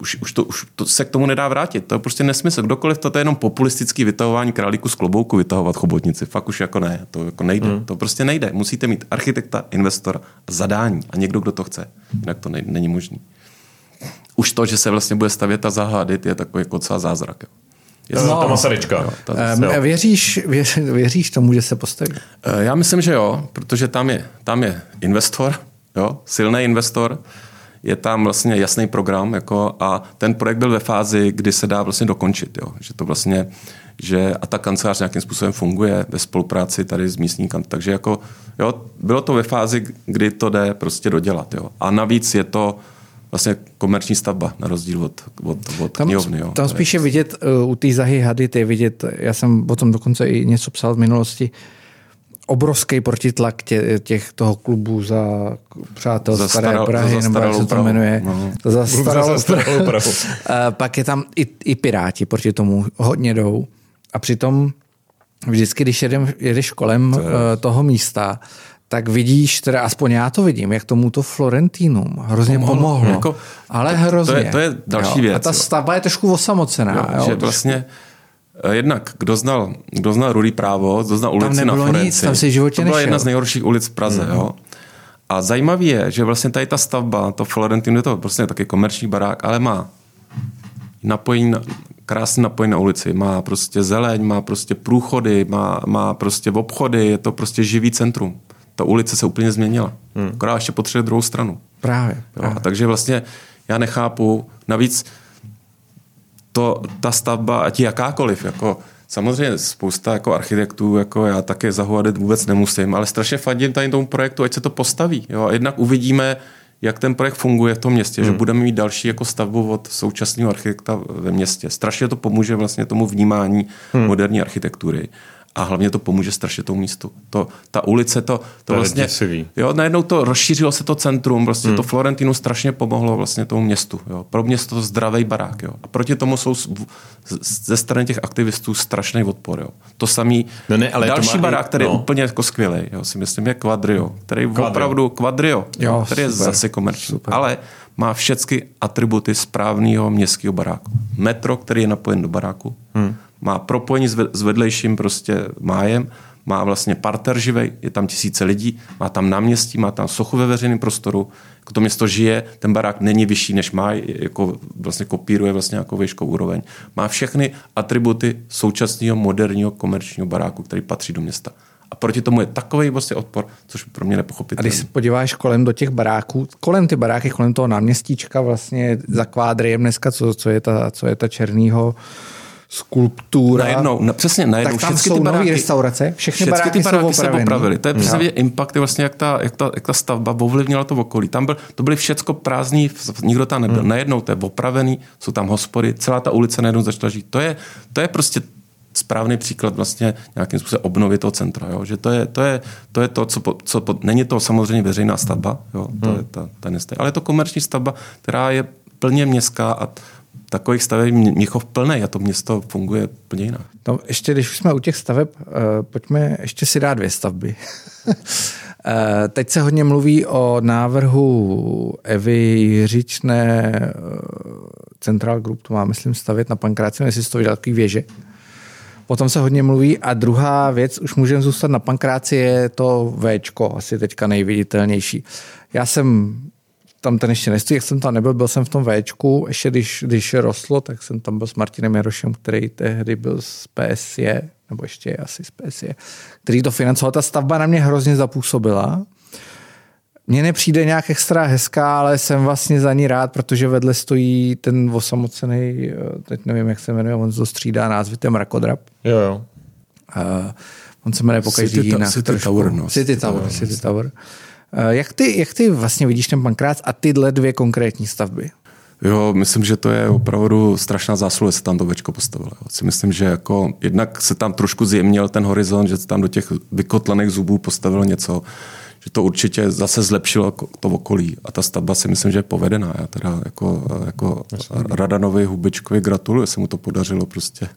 už, už, to, už to se k tomu nedá vrátit. To je prostě nesmysl. Kdokoliv to, to je jenom populistický vytahování králíku z klobouku, vytahovat chobotnici. Fakt už jako ne. To jako nejde. Hmm. To prostě nejde. Musíte mít architekta, investora, zadání a někdo, kdo to chce. Jinak to nejde, není možný. Už to, že se vlastně bude stavět a zahádit, je takový jako docela zázrak. Jo. Je to no, ta Masaryčka. Um, věříš, věř, věříš tomu, že se postaví? Eh, já myslím, že jo, protože tam je, tam je investor, jo, silný investor, je tam vlastně jasný program jako, a ten projekt byl ve fázi, kdy se dá vlastně dokončit. Jo, že to vlastně, že a ta kancelář nějakým způsobem funguje ve spolupráci tady s místní kanceláří. Takže jako, jo, bylo to ve fázi, kdy to jde prostě dodělat. Jo. A navíc je to vlastně komerční stavba, na rozdíl od, od, od tam, knihovny. Jo. Tam spíše vidět uh, u té Zahy Hadid je vidět, já jsem o tom dokonce i něco psal v minulosti, obrovský protitlak tě, těch toho klubu za přátel za staré staral, Prahy, za nebo jak se to jmenuje. No. Za starou Prahu. Pak je tam i, i Piráti proti tomu hodně jdou. A přitom vždycky, když jedem, jedeš kolem to je... Eh, toho místa, tak vidíš, teda aspoň já to vidím, jak tomu to Florentinum hrozně pomohlo. pomohlo. Jako, ale hrozně. To je, to je další jo. věc. A ta stavba je trošku osamocená. Jo, jo, že vlastně eh, Jednak, kdo znal, kdo znal Rudý právo, kdo znal ulici na Florenci. Nic, tam si životě to byla nešel. jedna z nejhorších ulic v Praze. Mm. Jo. A zajímavé je, že vlastně tady ta stavba, to Florentinum, je to prostě taky komerční barák, ale má napojení na, krásně napojení na ulici. Má prostě zeleň, má prostě průchody, má, má prostě obchody, je to prostě živý centrum ta ulice se úplně změnila. Hmm. Akorát ještě potřebuje druhou stranu. Právě. právě. a takže vlastně já nechápu, navíc to, ta stavba, ať jakákoliv, jako Samozřejmě spousta jako architektů, jako já také za vůbec nemusím, ale strašně fandím tady tomu projektu, ať se to postaví. Jo? A jednak uvidíme, jak ten projekt funguje v tom městě, hmm. že budeme mít další jako stavbu od současného architekta ve městě. Strašně to pomůže vlastně tomu vnímání hmm. moderní architektury a hlavně to pomůže strašně tomu místu. To, ta ulice, to, to, to vlastně, jo, najednou to rozšířilo se to centrum, prostě hmm. to Florentinu strašně pomohlo vlastně tomu městu. Jo. Pro město to zdravý barák. Jo. A proti tomu jsou ze strany těch aktivistů strašný odpor. Jo. To samý, no ne, ale další to barák, který no. je úplně jako skvělý, jo, si myslím, je Quadrio, který Quadrio. opravdu Quadrio, jo, který je super, zase komerční. Super. Ale má všechny atributy správného městského baráku. Metro, který je napojen do baráku, hmm má propojení s vedlejším prostě májem, má vlastně parter živej, je tam tisíce lidí, má tam náměstí, má tam sochu ve veřejném prostoru, jako to město žije, ten barák není vyšší než má, jako vlastně kopíruje vlastně nějakou výškou úroveň. Má všechny atributy současného moderního komerčního baráku, který patří do města. A proti tomu je takový vlastně odpor, což pro mě nepochopitelné. A když se podíváš kolem do těch baráků, kolem ty baráky, kolem toho náměstíčka vlastně za kvádriem dneska, co, co je ta, co je ta černýho, skulptura. Najednou, na, přesně, najednou. Tak tam jsou ty baráky, restaurace, všechny, všechny baráky, ty baráky jsou se opravily. To je přesně impact, vlastně, jak ta, jak, ta, jak ta stavba ovlivnila to okolí. Tam byl, to byly všecko prázdný, nikdo tam nebyl. Hmm. Najednou to je opravený, jsou tam hospody, celá ta ulice najednou začala žít. To je, to je prostě správný příklad vlastně nějakým způsobem obnovy toho centra. Jo? Že to je to, je, to, je to co, po, co po, není to samozřejmě veřejná stavba, jo? To hmm. je ta, ta ale je to komerční stavba, která je plně městská a takových staveb Měchov plný a to město funguje plně jinak. No, ještě když jsme u těch staveb, uh, pojďme ještě si dát dvě stavby. uh, teď se hodně mluví o návrhu Evy Jiřičné uh, Central Group, to má, myslím, stavět na Pankráci, jestli to vydat takový věže. O tom se hodně mluví. A druhá věc, už můžeme zůstat na Pankráci, je to Včko, asi teďka nejviditelnější. Já jsem tam ten ještě nestojí, jak jsem tam nebyl, byl jsem v tom Včku, ještě když, když rostlo, tak jsem tam byl s Martinem Jarošem, který tehdy byl z PSE, nebo ještě je asi z PSE, který to financoval. Ta stavba na mě hrozně zapůsobila. Mně nepřijde nějak extra hezká, ale jsem vlastně za ní rád, protože vedle stojí ten osamocený, teď nevím, jak se jmenuje, on to střídá názvy, ten mrakodrap. Jo, jo. Uh, on se jmenuje po každý jinak. City Tower, no. City Tower, City Tower. Eh, jak ty, jak ty vlastně vidíš ten pankrác a tyhle dvě konkrétní stavby? Jo, myslím, že to je opravdu strašná zásluha, že se tam to večko postavilo. Jo. Si myslím, že jako jednak se tam trošku zjemnil ten horizont, že se tam do těch vykotlených zubů postavilo něco, že to určitě zase zlepšilo to okolí. A ta stavba si myslím, že je povedená. Já teda jako, jako Radanovi Hubičkovi gratuluju, se mu to podařilo prostě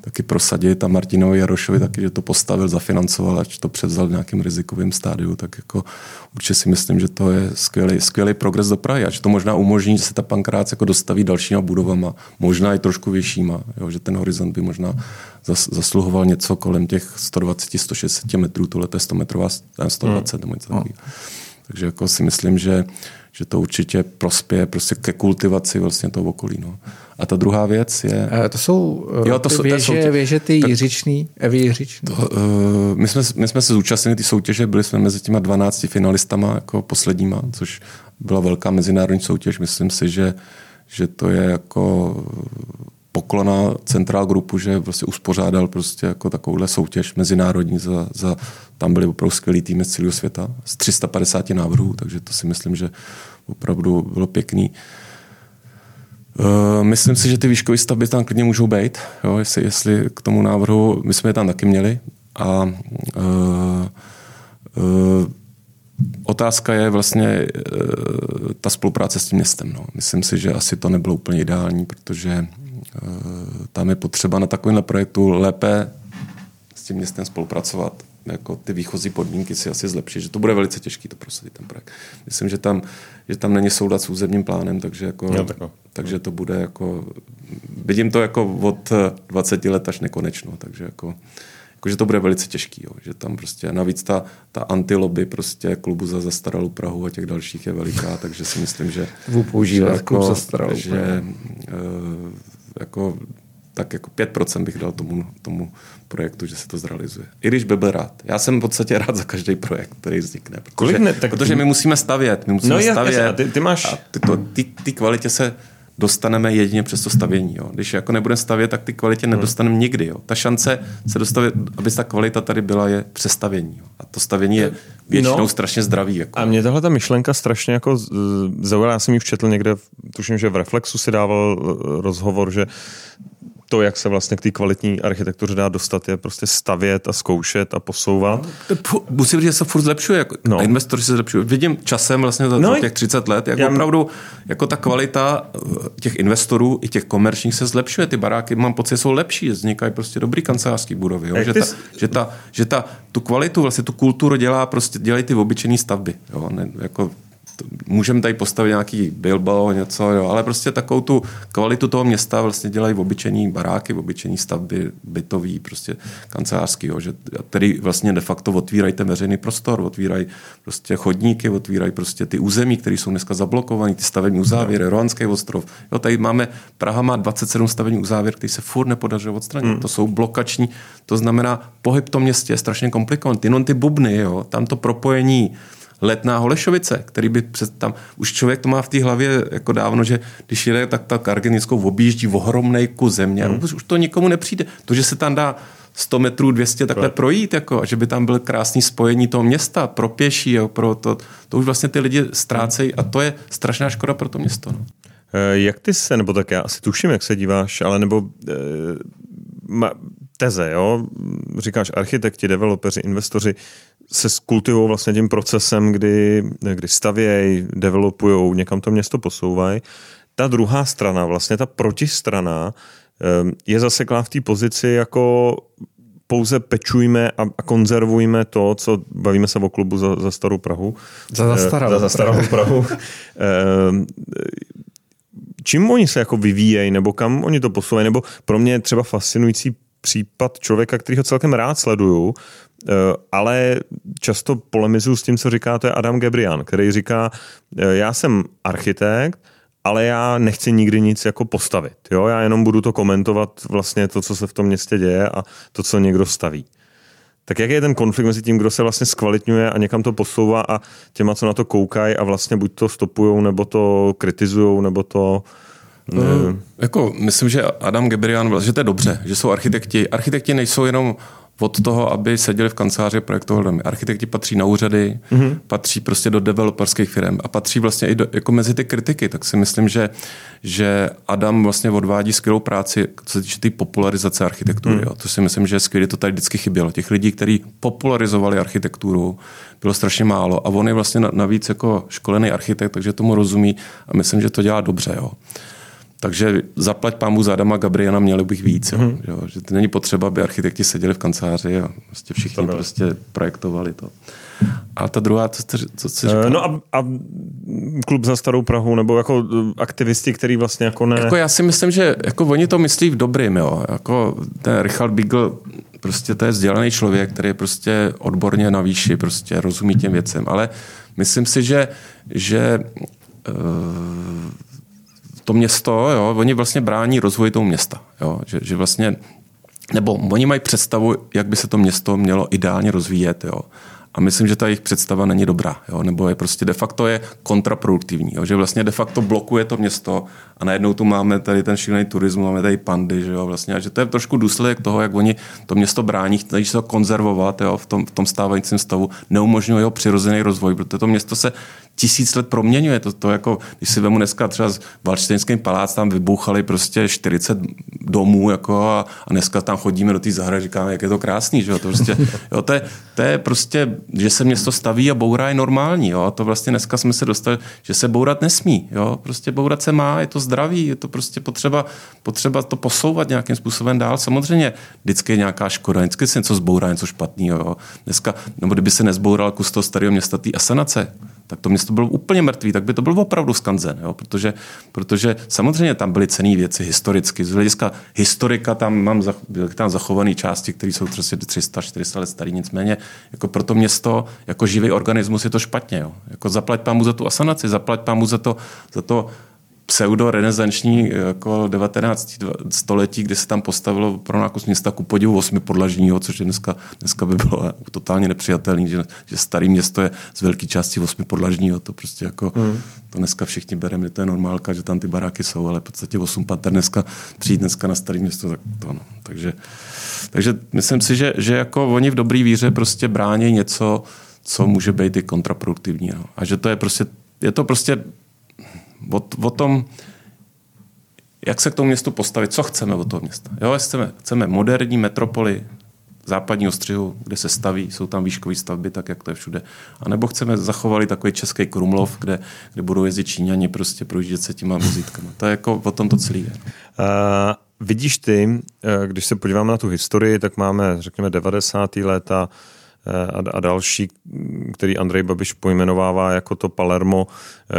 taky prosadit a Martinovi Jarošovi taky, že to postavil, zafinancoval, ať to převzal v nějakým rizikovým stádiu, tak jako určitě si myslím, že to je skvělý, skvělý progres do Prahy a že to možná umožní, že se ta pankrác jako dostaví dalšíma budovama, možná i trošku vyššíma, jo, že ten horizont by možná zasluhoval něco kolem těch 120-160 metrů, tohle je 100 metrová, 120 nebo něco takového. Takže jako si myslím, že, že to určitě prospěje prostě ke kultivaci vlastně toho okolí. No. A ta druhá věc je... E, to jsou eh, jo, to ty jsou, věže, jsou tě, věže ty tak, jiřičný, Evy jiřičný. To, uh, my, jsme, my jsme se zúčastnili ty soutěže, byli jsme mezi těma 12 finalistama jako posledníma, což byla velká mezinárodní soutěž. Myslím si, že, že to je jako poklona Central Groupu, že vlastně uspořádal prostě jako takovouhle soutěž mezinárodní za, za tam byly opravdu skvělý týmy z celého světa, z 350 návrhů, takže to si myslím, že opravdu bylo pěkný. Uh, myslím si, že ty výškové stavby tam klidně můžou být, jo, jestli, jestli k tomu návrhu, my jsme je tam taky měli a uh, uh, otázka je vlastně uh, ta spolupráce s tím městem. No. Myslím si, že asi to nebylo úplně ideální, protože tam je potřeba na takovémhle projektu lépe s tím městem spolupracovat. Jako ty výchozí podmínky si asi zlepšit, že to bude velice těžký to prosadit ten projekt. Myslím, že tam, že tam není soulad s územním plánem, takže, jako, jo, tak takže to bude jako, vidím to jako od 20 let až nekonečno, takže jako, jako že to bude velice těžký, jo, že tam prostě navíc ta, ta antilobby prostě klubu za zastaralou Prahu a těch dalších je veliká, takže si myslím, že, že, jako, že uh, jako tak jako 5% bych dal tomu, tomu projektu, že se to zrealizuje. I když by byl rád. Já jsem v podstatě rád za každý projekt, který vznikne. Protože, Kolik ne, tak protože my musíme stavět. My musíme no, stavět. a ty, ty máš... A ty, to, ty, ty kvalitě se dostaneme jedině přes to stavění. Jo. Když jako nebudeme stavět, tak ty kvalitě hmm. nedostaneme nikdy. Jo. Ta šance se dostavit, aby ta kvalita tady byla, je přestavění. Jo. A to stavění je většinou no, strašně zdravý. Jako. A mě tahle ta myšlenka strašně jako zaujala. Já jsem ji včetl někde, tuším, že v Reflexu si dával eh, rozhovor, že to, jak se vlastně k té kvalitní architektuře dá dostat, je prostě stavět a zkoušet a posouvat. Musím říct, že se furt zlepšuje. Jako, no. A investoři se zlepšují. Vidím časem vlastně za no, těch 30 let, jak já... opravdu jako ta kvalita eh, těch investorů i těch komerčních se zlepšuje. Ty baráky, mám pocit, jsou lepší. Vznikají prostě dobrý kancelářský budovy. Jo? Že, ta, že, ta, že ta, tu kvalitu, vlastně tu kulturu dělá prostě, dělají ty obyčejné stavby. Jo? Ne, jako můžeme tady postavit nějaký Bilbao, něco, jo, ale prostě takovou tu kvalitu toho města vlastně dělají v obyčejní baráky, v obyčejní stavby, bytový, prostě kancelářský, jo, že, který vlastně de facto otvírají ten veřejný prostor, otvírají prostě chodníky, otvírají prostě ty území, které jsou dneska zablokované, ty stavební uzávěry, no. Rohanský ostrov. Jo, tady máme, Praha má 27 stavební uzávěr, který se furt nepodařilo odstranit. Hmm. To jsou blokační, to znamená, pohyb v tom městě je strašně komplikovaný. Jenom ty bubny, jo, tam to propojení letná Holešovice, který by přes tam, už člověk to má v té hlavě jako dávno, že když jede, tak tak argenickou objíždí v ohromnej kus země. Hmm. Už to nikomu nepřijde. To, že se tam dá 100 metrů, 200 takhle right. projít, jako, a že by tam byl krásný spojení toho města pro pěší, jo, pro to, to už vlastně ty lidi ztrácejí a to je strašná škoda pro to město. No. Eh, jak ty se, nebo tak já asi tuším, jak se díváš, ale nebo e, ma, teze, jo? Říkáš architekti, developeři, investoři se skultivují vlastně tím procesem, kdy, kdy stavějí, developují, někam to město posouvají. Ta druhá strana, vlastně ta protistrana, ehm, je zaseklá v té pozici jako pouze pečujme a, a konzervujme to, co bavíme se o klubu za, za starou Prahu. Za zastaralou, za zastaralou Prahu. Ehm, čím oni se jako vyvíjejí, nebo kam oni to posouvají, nebo pro mě je třeba fascinující případ člověka, který ho celkem rád sleduju, eh, ale často polemizuju s tím, co říká, to je Adam Gebrian, který říká, eh, já jsem architekt, ale já nechci nikdy nic jako postavit. Jo? Já jenom budu to komentovat vlastně to, co se v tom městě děje a to, co někdo staví. Tak jaký je ten konflikt mezi tím, kdo se vlastně zkvalitňuje a někam to posouvá a těma, co na to koukají a vlastně buď to stopujou, nebo to kritizují, nebo to ne. Uh, jako, myslím, že Adam Gebrian, že to je dobře, že jsou architekti. Architekti nejsou jenom od toho, aby seděli v kanceláři projektového domy. Architekti patří na úřady, mm-hmm. patří prostě do developerských firm a patří vlastně i do, jako mezi ty kritiky. Tak si myslím, že, že Adam vlastně odvádí skvělou práci, co se týče té popularizace architektury. Mm. Jo. To si myslím, že skvělé to tady vždycky chybělo. Těch lidí, kteří popularizovali architekturu, bylo strašně málo. A on je vlastně navíc jako školený architekt, takže tomu rozumí a myslím, že to dělá dobře. Jo. Takže zaplať pámu za Adama Gabriela měli bych víc. Mm-hmm. Jo, že to není potřeba, aby architekti seděli v kanceláři a prostě všichni to prostě projektovali to. A ta druhá, co jsi, co jsi říkal? No a, a klub za starou Prahu, nebo jako eh, aktivisti, který vlastně jako ne... Jako já si myslím, že jako oni to myslí v dobrým, jo. Jako ten Richard Beagle, prostě to je vzdělaný člověk, který je prostě odborně na výši, prostě rozumí těm věcem, ale myslím si, že, že uh, to město, jo, oni vlastně brání rozvoji toho města. Jo, že, že vlastně, nebo oni mají představu, jak by se to město mělo ideálně rozvíjet. Jo. a myslím, že ta jejich představa není dobrá, jo? nebo je prostě de facto je kontraproduktivní, jo? že vlastně de facto blokuje to město a najednou tu máme tady ten šílený turismus, máme tady pandy, že jo, vlastně, a že to je trošku důsledek toho, jak oni to město brání, chtějí se to konzervovat jo, v, tom, v tom stávajícím stavu, neumožňuje jeho přirozený rozvoj, protože to město se tisíc let proměňuje. To, to jako, když si vemu dneska třeba s Valštejnským palác, tam vybuchali prostě 40 domů jako a, a dneska tam chodíme do té zahrady, říkáme, jak je to krásný, že jo? To, prostě, jo, to, je, to je prostě, že se město staví a bourá je normální. Jo? A to vlastně dneska jsme se dostali, že se bourat nesmí. Jo? Prostě bourat se má, je to zdraví, je to prostě potřeba, potřeba to posouvat nějakým způsobem dál. Samozřejmě vždycky je nějaká škoda, vždycky se něco zbourá, něco špatného. Dneska, nebo kdyby se nezboural kus toho starého města, té asanace, tak to město bylo úplně mrtvý, tak by to byl opravdu skanzen, jo? Protože, protože samozřejmě tam byly cené věci historicky. Z hlediska historika tam mám tam zachované části, které jsou 300-400 let starý, nicméně jako pro to město, jako živý organismus je to špatně. Jo? Jako zaplať pámu za tu asanaci, zaplať pámu za to, za to pseudo-renesanční jako 19. století, kdy se tam postavilo pro nákus města ku podivu osmi podlažního, což je dneska, dneska by bylo totálně nepřijatelné, že, že starý město je z velké části osmi podlažního. To prostě jako, hmm. to dneska všichni bereme, to je normálka, že tam ty baráky jsou, ale v podstatě osm pater dneska přijít dneska na starý město, tak to no. Takže, takže myslím si, že, že jako oni v dobrý víře prostě brání něco, co může být i kontraproduktivní. No. A že to je prostě, je to prostě o, o tom, jak se k tomu městu postavit, co chceme od toho města. Jo, chceme, chceme moderní metropoli západního střihu, kde se staví, jsou tam výškové stavby, tak jak to je všude. A nebo chceme zachovali takový český Krumlov, kde, kde budou jezdit Číňani prostě projíždět se těma vozítkama. To je jako o tom to celý je. Uh, vidíš ty, eh, když se podíváme na tu historii, tak máme, řekněme, 90. léta, a, a další, který Andrej Babiš pojmenovává jako to Palermo,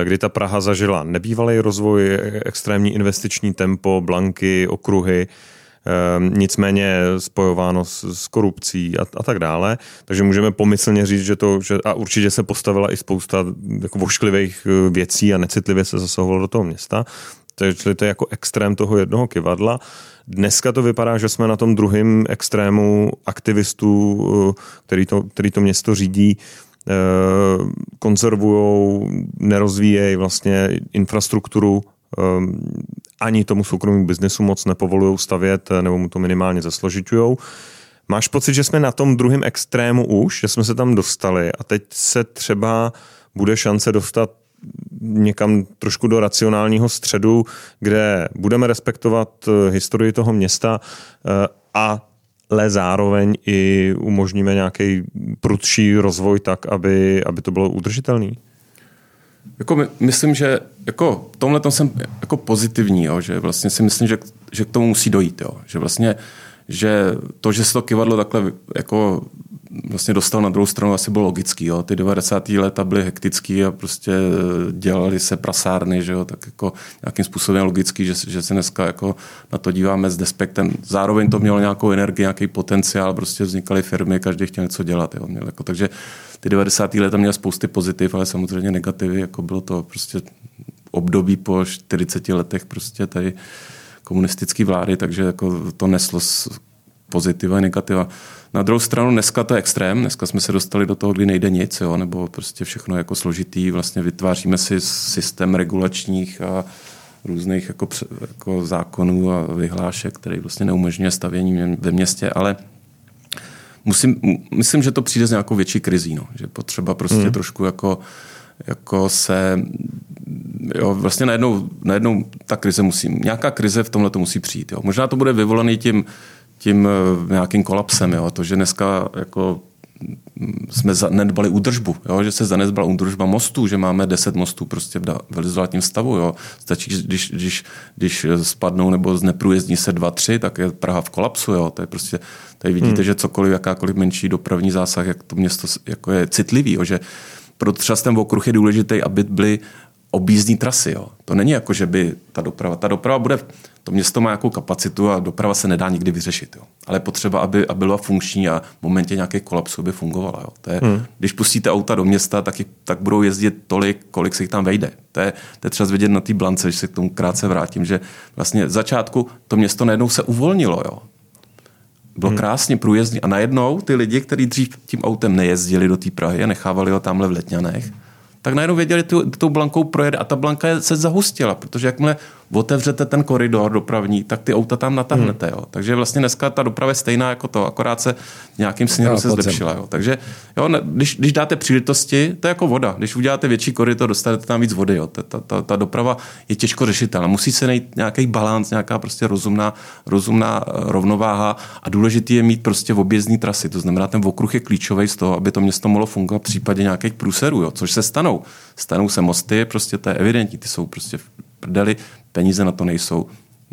kdy ta Praha zažila nebývalý rozvoj, extrémní investiční tempo, blanky, okruhy, ehm, nicméně spojováno s, s korupcí a, a tak dále. Takže můžeme pomyslně říct, že to, že, a určitě se postavila i spousta jako vošklivých eh, věcí a necitlivě se zasahovalo do toho města. Takže to je jako extrém toho jednoho kivadla. Dneska to vypadá, že jsme na tom druhém extrému aktivistů, eh, který to, který to město řídí, eh, konzervují, nerozvíjejí vlastně infrastrukturu, eh, ani tomu soukromému biznesu moc nepovolují stavět, nebo mu to minimálně zasložitujou. Máš pocit, že jsme na tom druhém extrému už, že jsme se tam dostali a teď se třeba bude šance dostat někam trošku do racionálního středu, kde budeme respektovat eh, historii toho města eh, a ale zároveň i umožníme nějaký prudší rozvoj tak, aby, aby to bylo udržitelný? Jako my, myslím, že jako tomhle tom jsem jako pozitivní, jo, že vlastně si myslím, že, že k tomu musí dojít. Jo, že vlastně že to, že se to kivadlo takhle jako vlastně dostal na druhou stranu, asi bylo logický. Jo. Ty 90. léta byly hektický a prostě dělali se prasárny, že jo, tak jako nějakým způsobem logický, že, že se dneska jako na to díváme s despektem. Zároveň to mělo nějakou energii, nějaký potenciál, prostě vznikaly firmy, každý chtěl něco dělat. Jo. Měl jako, takže ty 90. léta měly spousty pozitiv, ale samozřejmě negativy, jako bylo to prostě období po 40 letech prostě tady komunistické vlády, takže jako to neslo pozitiva a negativa. Na druhou stranu dneska to je extrém, dneska jsme se dostali do toho, kdy nejde nic, jo, nebo prostě všechno jako složitý, vlastně vytváříme si systém regulačních a různých jako, jako zákonů a vyhlášek, který vlastně neumožňuje stavění ve městě, ale musím, myslím, že to přijde z nějakou větší krizí, no, že potřeba prostě hmm. trošku jako, jako se jo, vlastně najednou, najednou ta krize musí, nějaká krize v tomhle to musí přijít. Jo. Možná to bude vyvolaný tím tím eh, nějakým kolapsem. Jo? To, že dneska jako jsme zanedbali údržbu, jo? že se zanedbala údržba mostů, že máme 10 mostů prostě v velizolátním stavu. Jo? Stačí, když, když, když spadnou nebo zneprůjezdní se dva, tři, tak je Praha v kolapsu. Jo? To je prostě, tady vidíte, hmm. že cokoliv, jakákoliv menší dopravní zásah, jak to město jako je citlivý, jo? že pro třeba ten okruh je důležitý, aby byly objízdní trasy. Jo. To není jako, že by ta doprava, ta doprava bude, to město má nějakou kapacitu a doprava se nedá nikdy vyřešit. Jo. Ale potřeba, aby, aby byla funkční a v momentě nějaké kolapsu by fungovala. Jo. To je, hmm. Když pustíte auta do města, tak, tak budou jezdit tolik, kolik se jich tam vejde. To je, to je třeba vidět na té blance, když se k tomu krátce vrátím, že vlastně v začátku to město najednou se uvolnilo. Jo. Bylo hmm. krásně průjezdný. A najednou ty lidi, kteří dřív tím autem nejezdili do té Prahy a nechávali ho tamhle v Letňanech, tak najednou věděli, že tou blankou projede a ta blanka se zahustila, protože jakmile otevřete ten koridor dopravní, tak ty auta tam natáhnete. Hmm. Jo. Takže vlastně dneska ta doprava je stejná jako to, akorát se nějakým směrem se zlepšila. Jo. Takže jo, když, když dáte příležitosti, to je jako voda. Když uděláte větší koridor, dostanete tam víc vody. Jo. Ta, ta, ta, ta doprava je těžko řešitelná. Musí se najít nějaký balans, nějaká prostě rozumná, rozumná eh, rovnováha a důležité je mít prostě v objezdní trasy. To znamená, ten okruh je klíčový z toho, aby to město mohlo fungovat v případě nějakých průserů, jo, což se stanou. Stanou se mosty, prostě to je evidentní, ty jsou prostě prdeli, peníze na to nejsou.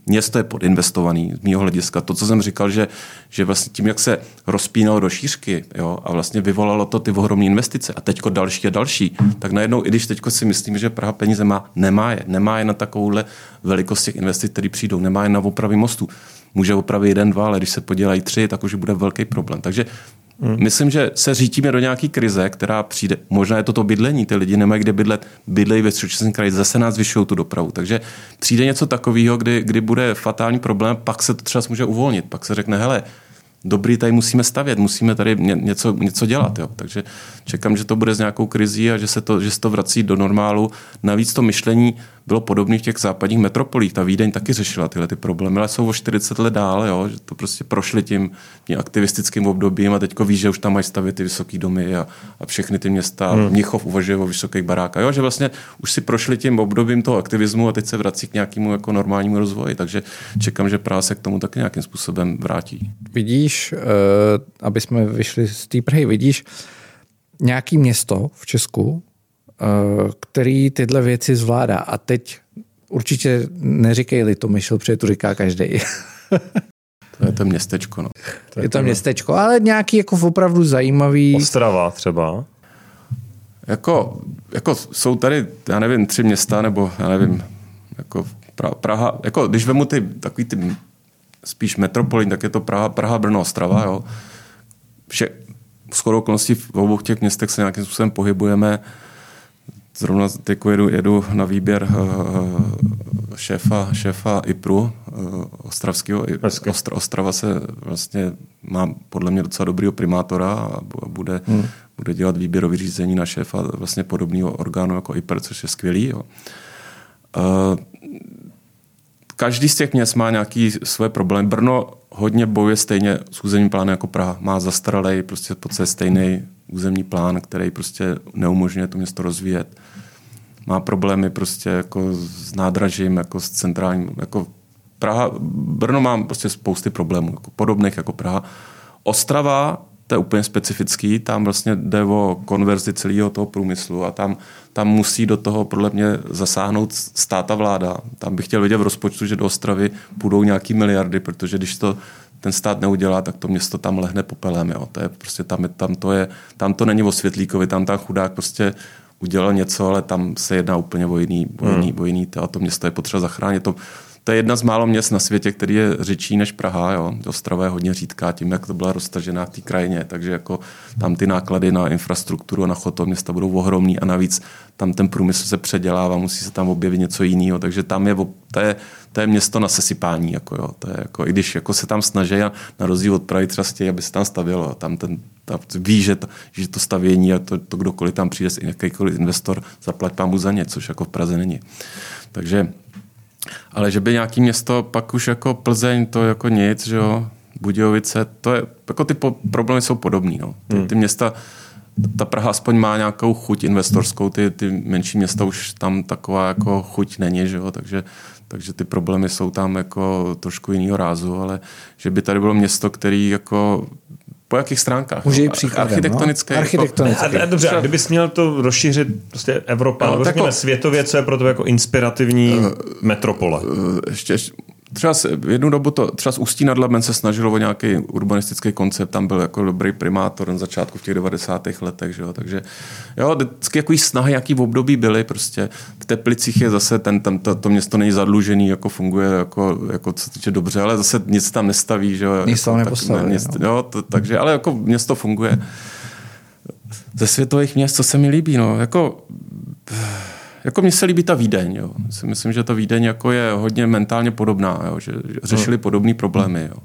Město je podinvestovaný z mého hlediska. To, co jsem říkal, že, že vlastně tím, jak se rozpínalo do šířky jo, a vlastně vyvolalo to ty ohromné investice a teďko další a další, tak najednou, i když teďko si myslím, že Praha peníze má, nemá je. Nemá je na takovouhle velikost těch investic, které přijdou. Nemá je na opravy mostu. Může opravit jeden, dva, ale když se podělají tři, tak už bude velký problém. Takže Hmm. Myslím, že se řítíme do nějaké krize, která přijde. Možná je to to bydlení, ty lidi nemají kde bydlet, bydlejí ve středočeském kraji, zase nás vyšují tu dopravu. Takže přijde něco takového, kdy, kdy bude fatální problém, pak se to třeba může uvolnit. Pak se řekne, hele, dobrý tady musíme stavět, musíme tady něco, něco dělat. Jo. Takže čekám, že to bude s nějakou krizí a že se, to, že se to vrací do normálu. Navíc to myšlení bylo podobné v těch západních metropolích. Ta Vídeň taky řešila tyhle ty problémy, ale jsou o 40 let dál, jo, že to prostě prošli tím, tím aktivistickým obdobím a teďko ví, že už tam mají stavět ty vysoké domy a, a všechny ty města. Hmm. Mnichov uvažuje o vysokých barákách. Jo, že vlastně už si prošli tím obdobím toho aktivismu a teď se vrací k nějakému jako normálnímu rozvoji. Takže čekám, že Praha se k tomu taky nějakým způsobem vrátí. Vidíš, uh, aby jsme vyšli z té Prahy, vidíš nějaký město v Česku, který tyhle věci zvládá. A teď určitě neříkej to myšl, protože to říká každý. to je to městečko. No. To je, je to městečko, ale nějaký jako opravdu zajímavý... Ostrava třeba. Jako, jako jsou tady, já nevím, tři města, nebo já nevím, jako Praha, jako když vemu ty takový ty spíš metropolí, tak je to Praha, Praha, Brno, Ostrava, jo. Vše, skoro okolností v obou těch městech se nějakým způsobem pohybujeme. Zrovna teď jedu, jedu na výběr uh, šéfa, šéfa IPRu uh, ostravského. Ostra, Ostrava se vlastně má podle mě docela dobrýho primátora a bude, hmm. bude dělat výběrový řízení na šéfa vlastně podobného orgánu jako IPR, což je skvělý. Jo. Každý z těch měst má nějaký své problémy. Brno hodně bojuje stejně s územním plánem jako Praha. Má zastaralý, prostě po stejný územní plán, který prostě neumožňuje to město rozvíjet. Má problémy prostě jako s nádražím, jako s centrálním, jako Praha, Brno má prostě spousty problémů, jako podobných jako Praha. Ostrava, to je úplně specifický, tam vlastně jde o konverzi celého toho průmyslu a tam, tam musí do toho podle mě zasáhnout státa vláda. Tam bych chtěl vidět v rozpočtu, že do Ostravy půjdou nějaký miliardy, protože když to ten stát neudělá, tak to město tam lehne popelem. Jo. To je prostě tam, tam, to je, tam to není o světlíkovi, tam ta chudák prostě udělal něco, ale tam se jedná úplně o jiný, o jiný, hmm. o jiný to, a to město je potřeba zachránit. To, to je jedna z málo měst na světě, který je řečí než Praha. Jo. Ostrava je hodně řídká tím, jak to byla roztažená v té krajině, takže jako tam ty náklady na infrastrukturu a na chod města budou ohromný a navíc tam ten průmysl se předělává, musí se tam objevit něco jiného, takže tam je, to je, to je město na sesypání. Jako jo. To je jako, I když jako se tam snaží a na rozdíl od Prahy třeba stějí, aby se tam stavělo. Tam ten, ta, ví, že to, že to stavění a to, to kdokoliv tam přijde, jakýkoliv investor, zaplať pámu za ně, což jako v Praze není. Takže ale že by nějaký město, pak už jako Plzeň, to jako nic, že jo, Budějovice, to je, jako ty po, problémy jsou podobný, no. Ty, hmm. ty města, ta Praha aspoň má nějakou chuť investorskou, ty, ty menší města už tam taková jako chuť není, že jo, takže, takže ty problémy jsou tam jako trošku jiného rázu, ale že by tady bylo město, který jako po jakých stránkách? Může no? příkladem, Architektonické. No? Architektonické. Jako, a, a, dobře, a kdybys měl to rozšířit prostě Evropa, no, nebo řekněme světově, co je pro to jako inspirativní uh, metropole? Uh, ještě, Třeba jednu dobu to, třeba z Ústí nad Labem se snažilo o nějaký urbanistický koncept, tam byl jako dobrý primátor na začátku v těch 90. letech, že jo? takže jo, vždycky jaký snahy, jaký v období byly, prostě v Teplicích je zase ten, tam to, to, město není zadlužený, jako funguje, jako, jako co týče dobře, ale zase nic tam nestaví, že jo. Nic tam jako, nepostaví, ne, nic, no. jo, to, takže, ale jako město funguje. Ze světových měst, co se mi líbí, no, jako jako mně se líbí ta Vídeň. Jo. Si myslím, že ta Vídeň jako je hodně mentálně podobná, jo. že řešili hmm. podobné problémy. Jo.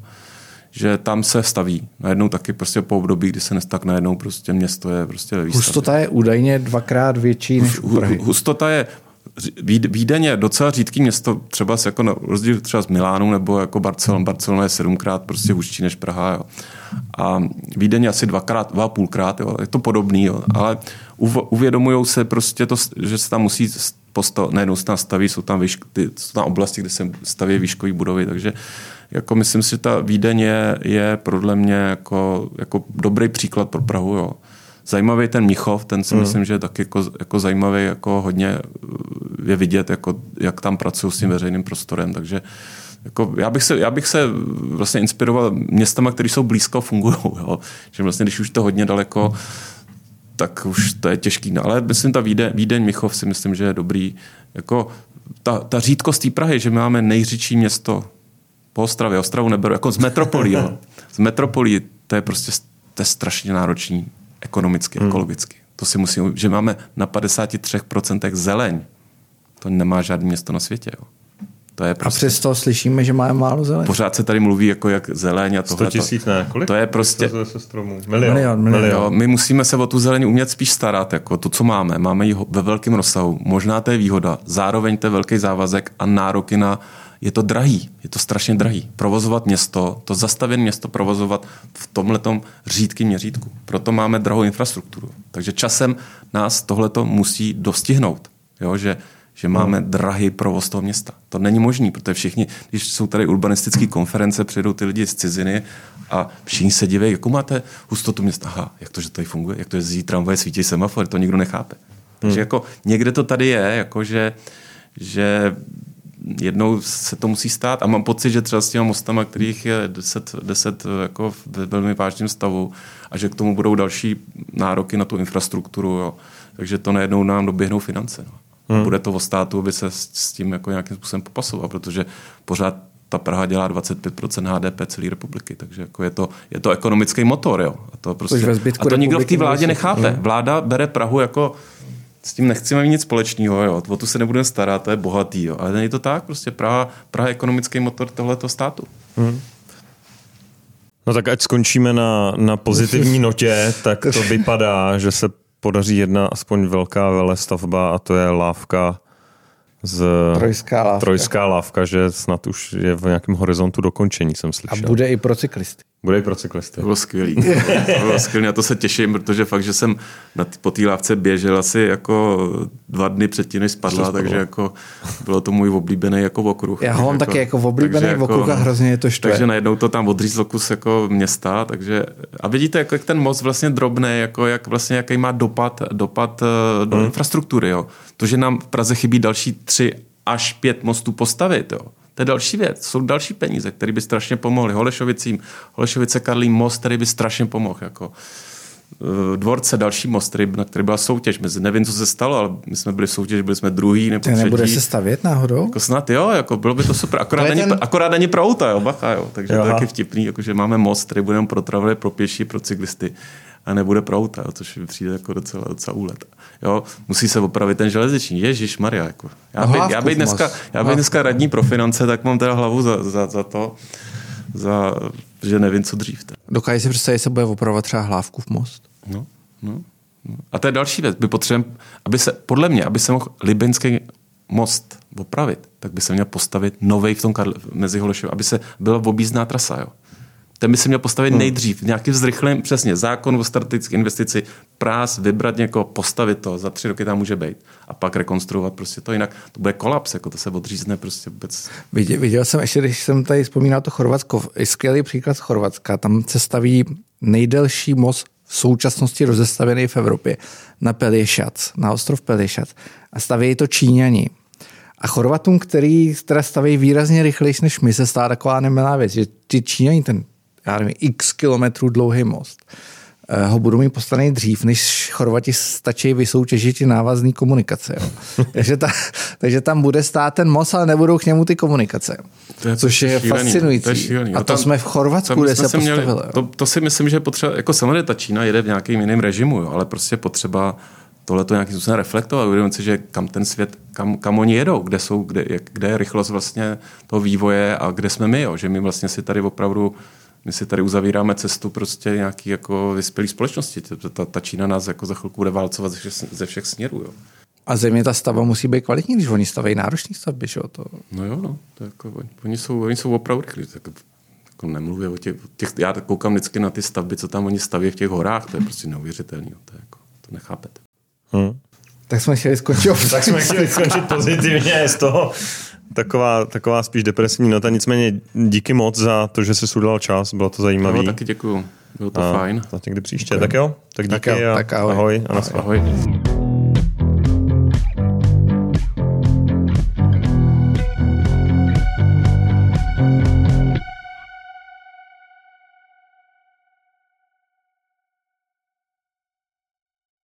že tam se staví. Najednou taky prostě po období, kdy se nestak najednou prostě město je prostě ve výstavě. Hustota je údajně dvakrát větší než u Prahy. Hustota je Vídeň je docela řídký město, třeba jako na rozdíl třeba z Milánu nebo jako Barcelona. Barcelona je sedmkrát prostě hustší než Praha. Jo. A Vídeň je asi dvakrát, dva a půlkrát, jo. je to podobný, jo. ale uvědomují se prostě to, že se tam musí postav, najednou se tam staví, jsou tam, výšk, ty, jsou tam oblasti, kde se staví výškové budovy, takže jako myslím si, že ta Vídeň je, je podle mě jako, jako dobrý příklad pro Prahu. Jo. Zajímavý ten Mnichov, ten si mm. myslím, že je taky jako, jako zajímavý, jako hodně je vidět, jako, jak tam pracují s tím veřejným prostorem, takže jako já, bych se, já bych se vlastně inspiroval městama, které jsou blízko, fungují. Že vlastně, když už to hodně daleko, tak už to je těžký. No, ale myslím, ta Vídeň, Vídeň Michov si myslím, že je dobrý. Jako ta, ta řídkost té Prahy, že máme nejřidší město po Ostravě, Ostravu neberu, jako z metropolí. jo. Z metropolí to je prostě to je strašně náročný ekonomicky, hmm. ekologicky. To si musím, že máme na 53% zeleň. To nemá žádné město na světě. Jo. To je prostě... A přesto slyšíme, že máme málo zeleň. Pořád se tady mluví jako jak zeleň a tohle. 100 tisíc ne, kolik? To je prostě... Stromů. Milion. Milion, milion. milion. Jo, my musíme se o tu zeleň umět spíš starat, jako to, co máme. Máme ji ve velkém rozsahu. Možná to je výhoda. Zároveň to je velký závazek a nároky na je to drahý, je to strašně drahý. Provozovat město, to zastavěné město provozovat v tomhletom řídkém měřítku. Proto máme drahou infrastrukturu. Takže časem nás tohleto musí dostihnout. Jo, že že máme no. drahý provoz toho města. To není možný, protože všichni, když jsou tady urbanistické konference, přijdou ty lidi z ciziny a všichni se diví, jakou máte hustotu města. Aha, jak to, že tady funguje, jak to, že zí tramvaje, svítí semafor, to nikdo nechápe. Takže hmm. jako někde to tady je, jako že, že jednou se to musí stát a mám pocit, že třeba s těma mostama, kterých je 10, 10 jako ve velmi vážném stavu a že k tomu budou další nároky na tu infrastrukturu, jo. takže to najednou nám doběhnou finance. No. Hmm. Bude to o státu, aby se s tím jako nějakým způsobem popasoval, protože pořád ta Praha dělá 25% HDP celé republiky, takže jako je, to, je to ekonomický motor. Jo. A to, prostě, a to nikdo v té vládě nechápe. Hmm. Vláda bere Prahu jako s tím nechceme mít nic společného, jo. o tu se nebudeme starat, to je bohatý, jo. ale není to tak, prostě Praha, Praha je ekonomický motor tohoto státu. Hmm. No tak ať skončíme na, na pozitivní notě, tak to vypadá, že se podaří jedna aspoň velká vele stavba a to je lávka z trojská lávka. trojská lávka, že snad už je v nějakém horizontu dokončení, jsem slyšel. A bude i pro cyklisty. Bude i pro cyklisty. To bylo skvělý. to bylo skvělý. A to se těším, protože fakt, že jsem na t- po té lávce běžel asi jako dva dny předtím, než spadla, takže jako bylo to můj oblíbený jako okruh. Já ho mám jako, taky jako oblíbený jako, okruh a hrozně je to štve. Takže najednou to tam odřízlo kus jako města, takže a vidíte, jako, jak ten most vlastně drobný, jako jak vlastně jaký má dopad, dopad eh, do hmm. infrastruktury. Jo. To, že nám v Praze chybí další tři až pět mostů postavit, jo to je další věc. Jsou další peníze, které by strašně pomohly. Holešovicím, Holešovice Karlín most, který by strašně pomohl. Jako. Eh, dvorce, další most, který, na který byla soutěž. Mezi, nevím, co se stalo, ale my jsme byli v soutěži, byli jsme druhý nebo třetí. nebude se stavět náhodou? Jako snad jo, jako bylo by to super. Akorát, to není, ten... akorát není pro auta, jo, bacha, jo. Takže Aha. to je taky vtipný, jako, že máme most, který budeme pro travely, pro pěší, pro cyklisty a nebude pro auta, jo, což mi přijde jako docela, docela úlet. Jo, musí se opravit ten železniční. Ježíš Maria. Jako. Já, by, já, bych dneska, já bych dneska radní pro finance, tak mám teda hlavu za, za, za to, za, že nevím, co dřív. Dokáže si představit, že se bude opravovat třeba hlávku v most? No, no, no. A to je další věc. My potřebujeme, aby se, podle mě, aby se mohl Libenský most opravit, tak by se měl postavit nový v tom Karl, mezi Holešovem, aby se byla objízdná trasa. Jo ten by se měl postavit hmm. nejdřív, nějaký zrychlým, přesně, zákon o strategické investici, prás, vybrat někoho, postavit to, za tři roky tam může být a pak rekonstruovat prostě to, jinak to bude kolaps, jako to se odřízne prostě vůbec. Viděl, viděl jsem ještě, když jsem tady vzpomínal to Chorvatsko, skvělý příklad z Chorvatska, tam se staví nejdelší most v současnosti rozestavěný v Evropě na Peliešac, na ostrov Peliešac a staví to Číňani. A Chorvatům, který teda staví výrazně rychlejší než my, se stává taková nemilá věc, že ty Číňani ten já nevím, x kilometrů dlouhý most, eh, ho budou mít postavený dřív, než Chorvati stačí vysoutěžit i návazní komunikace. Jo. takže, ta, takže tam bude stát ten most, ale nebudou k němu ty komunikace. To je což je šílený, fascinující. To je šílený. A to tam, jsme v Chorvatsku, kde se postavili. Měli, to, to, si myslím, že potřeba, jako samozřejmě ta Čína jede v nějakém jiném režimu, jo, ale prostě potřeba tohle to nějakým způsobem reflektovat, uvědomit si, že kam ten svět, kam, kam oni jedou, kde, jsou, kde, kde je rychlost vlastně toho vývoje a kde jsme my, jo, že my vlastně si tady opravdu my si tady uzavíráme cestu prostě nějaký jako vyspělý společnosti. Ta, ta Čína nás jako za chvilku bude válcovat ze všech, ze všech směrů. Jo. A země ta stavba musí být kvalitní, když oni staví náročný stavby, že jo? To... No jo, no. To jako, oni, jsou, oni jsou opravdu rychlí. Tak, jako nemluvím o těch, těch, já koukám vždycky na ty stavby, co tam oni staví v těch horách, to je prostě neuvěřitelné. To, je jako, to nechápete. Hmm. Tak jsme chtěli skončit. tak jsme chtěli skončit pozitivně z toho taková, taková spíš depresivní nota. Nicméně díky moc za to, že jsi udělal čas, bylo to zajímavé. No, taky děkuju. Bylo to a fajn. Tak někdy příště. Děkujem. Tak jo, tak díky tak jo, a tak ahoj. ahoj a ahoj. ahoj.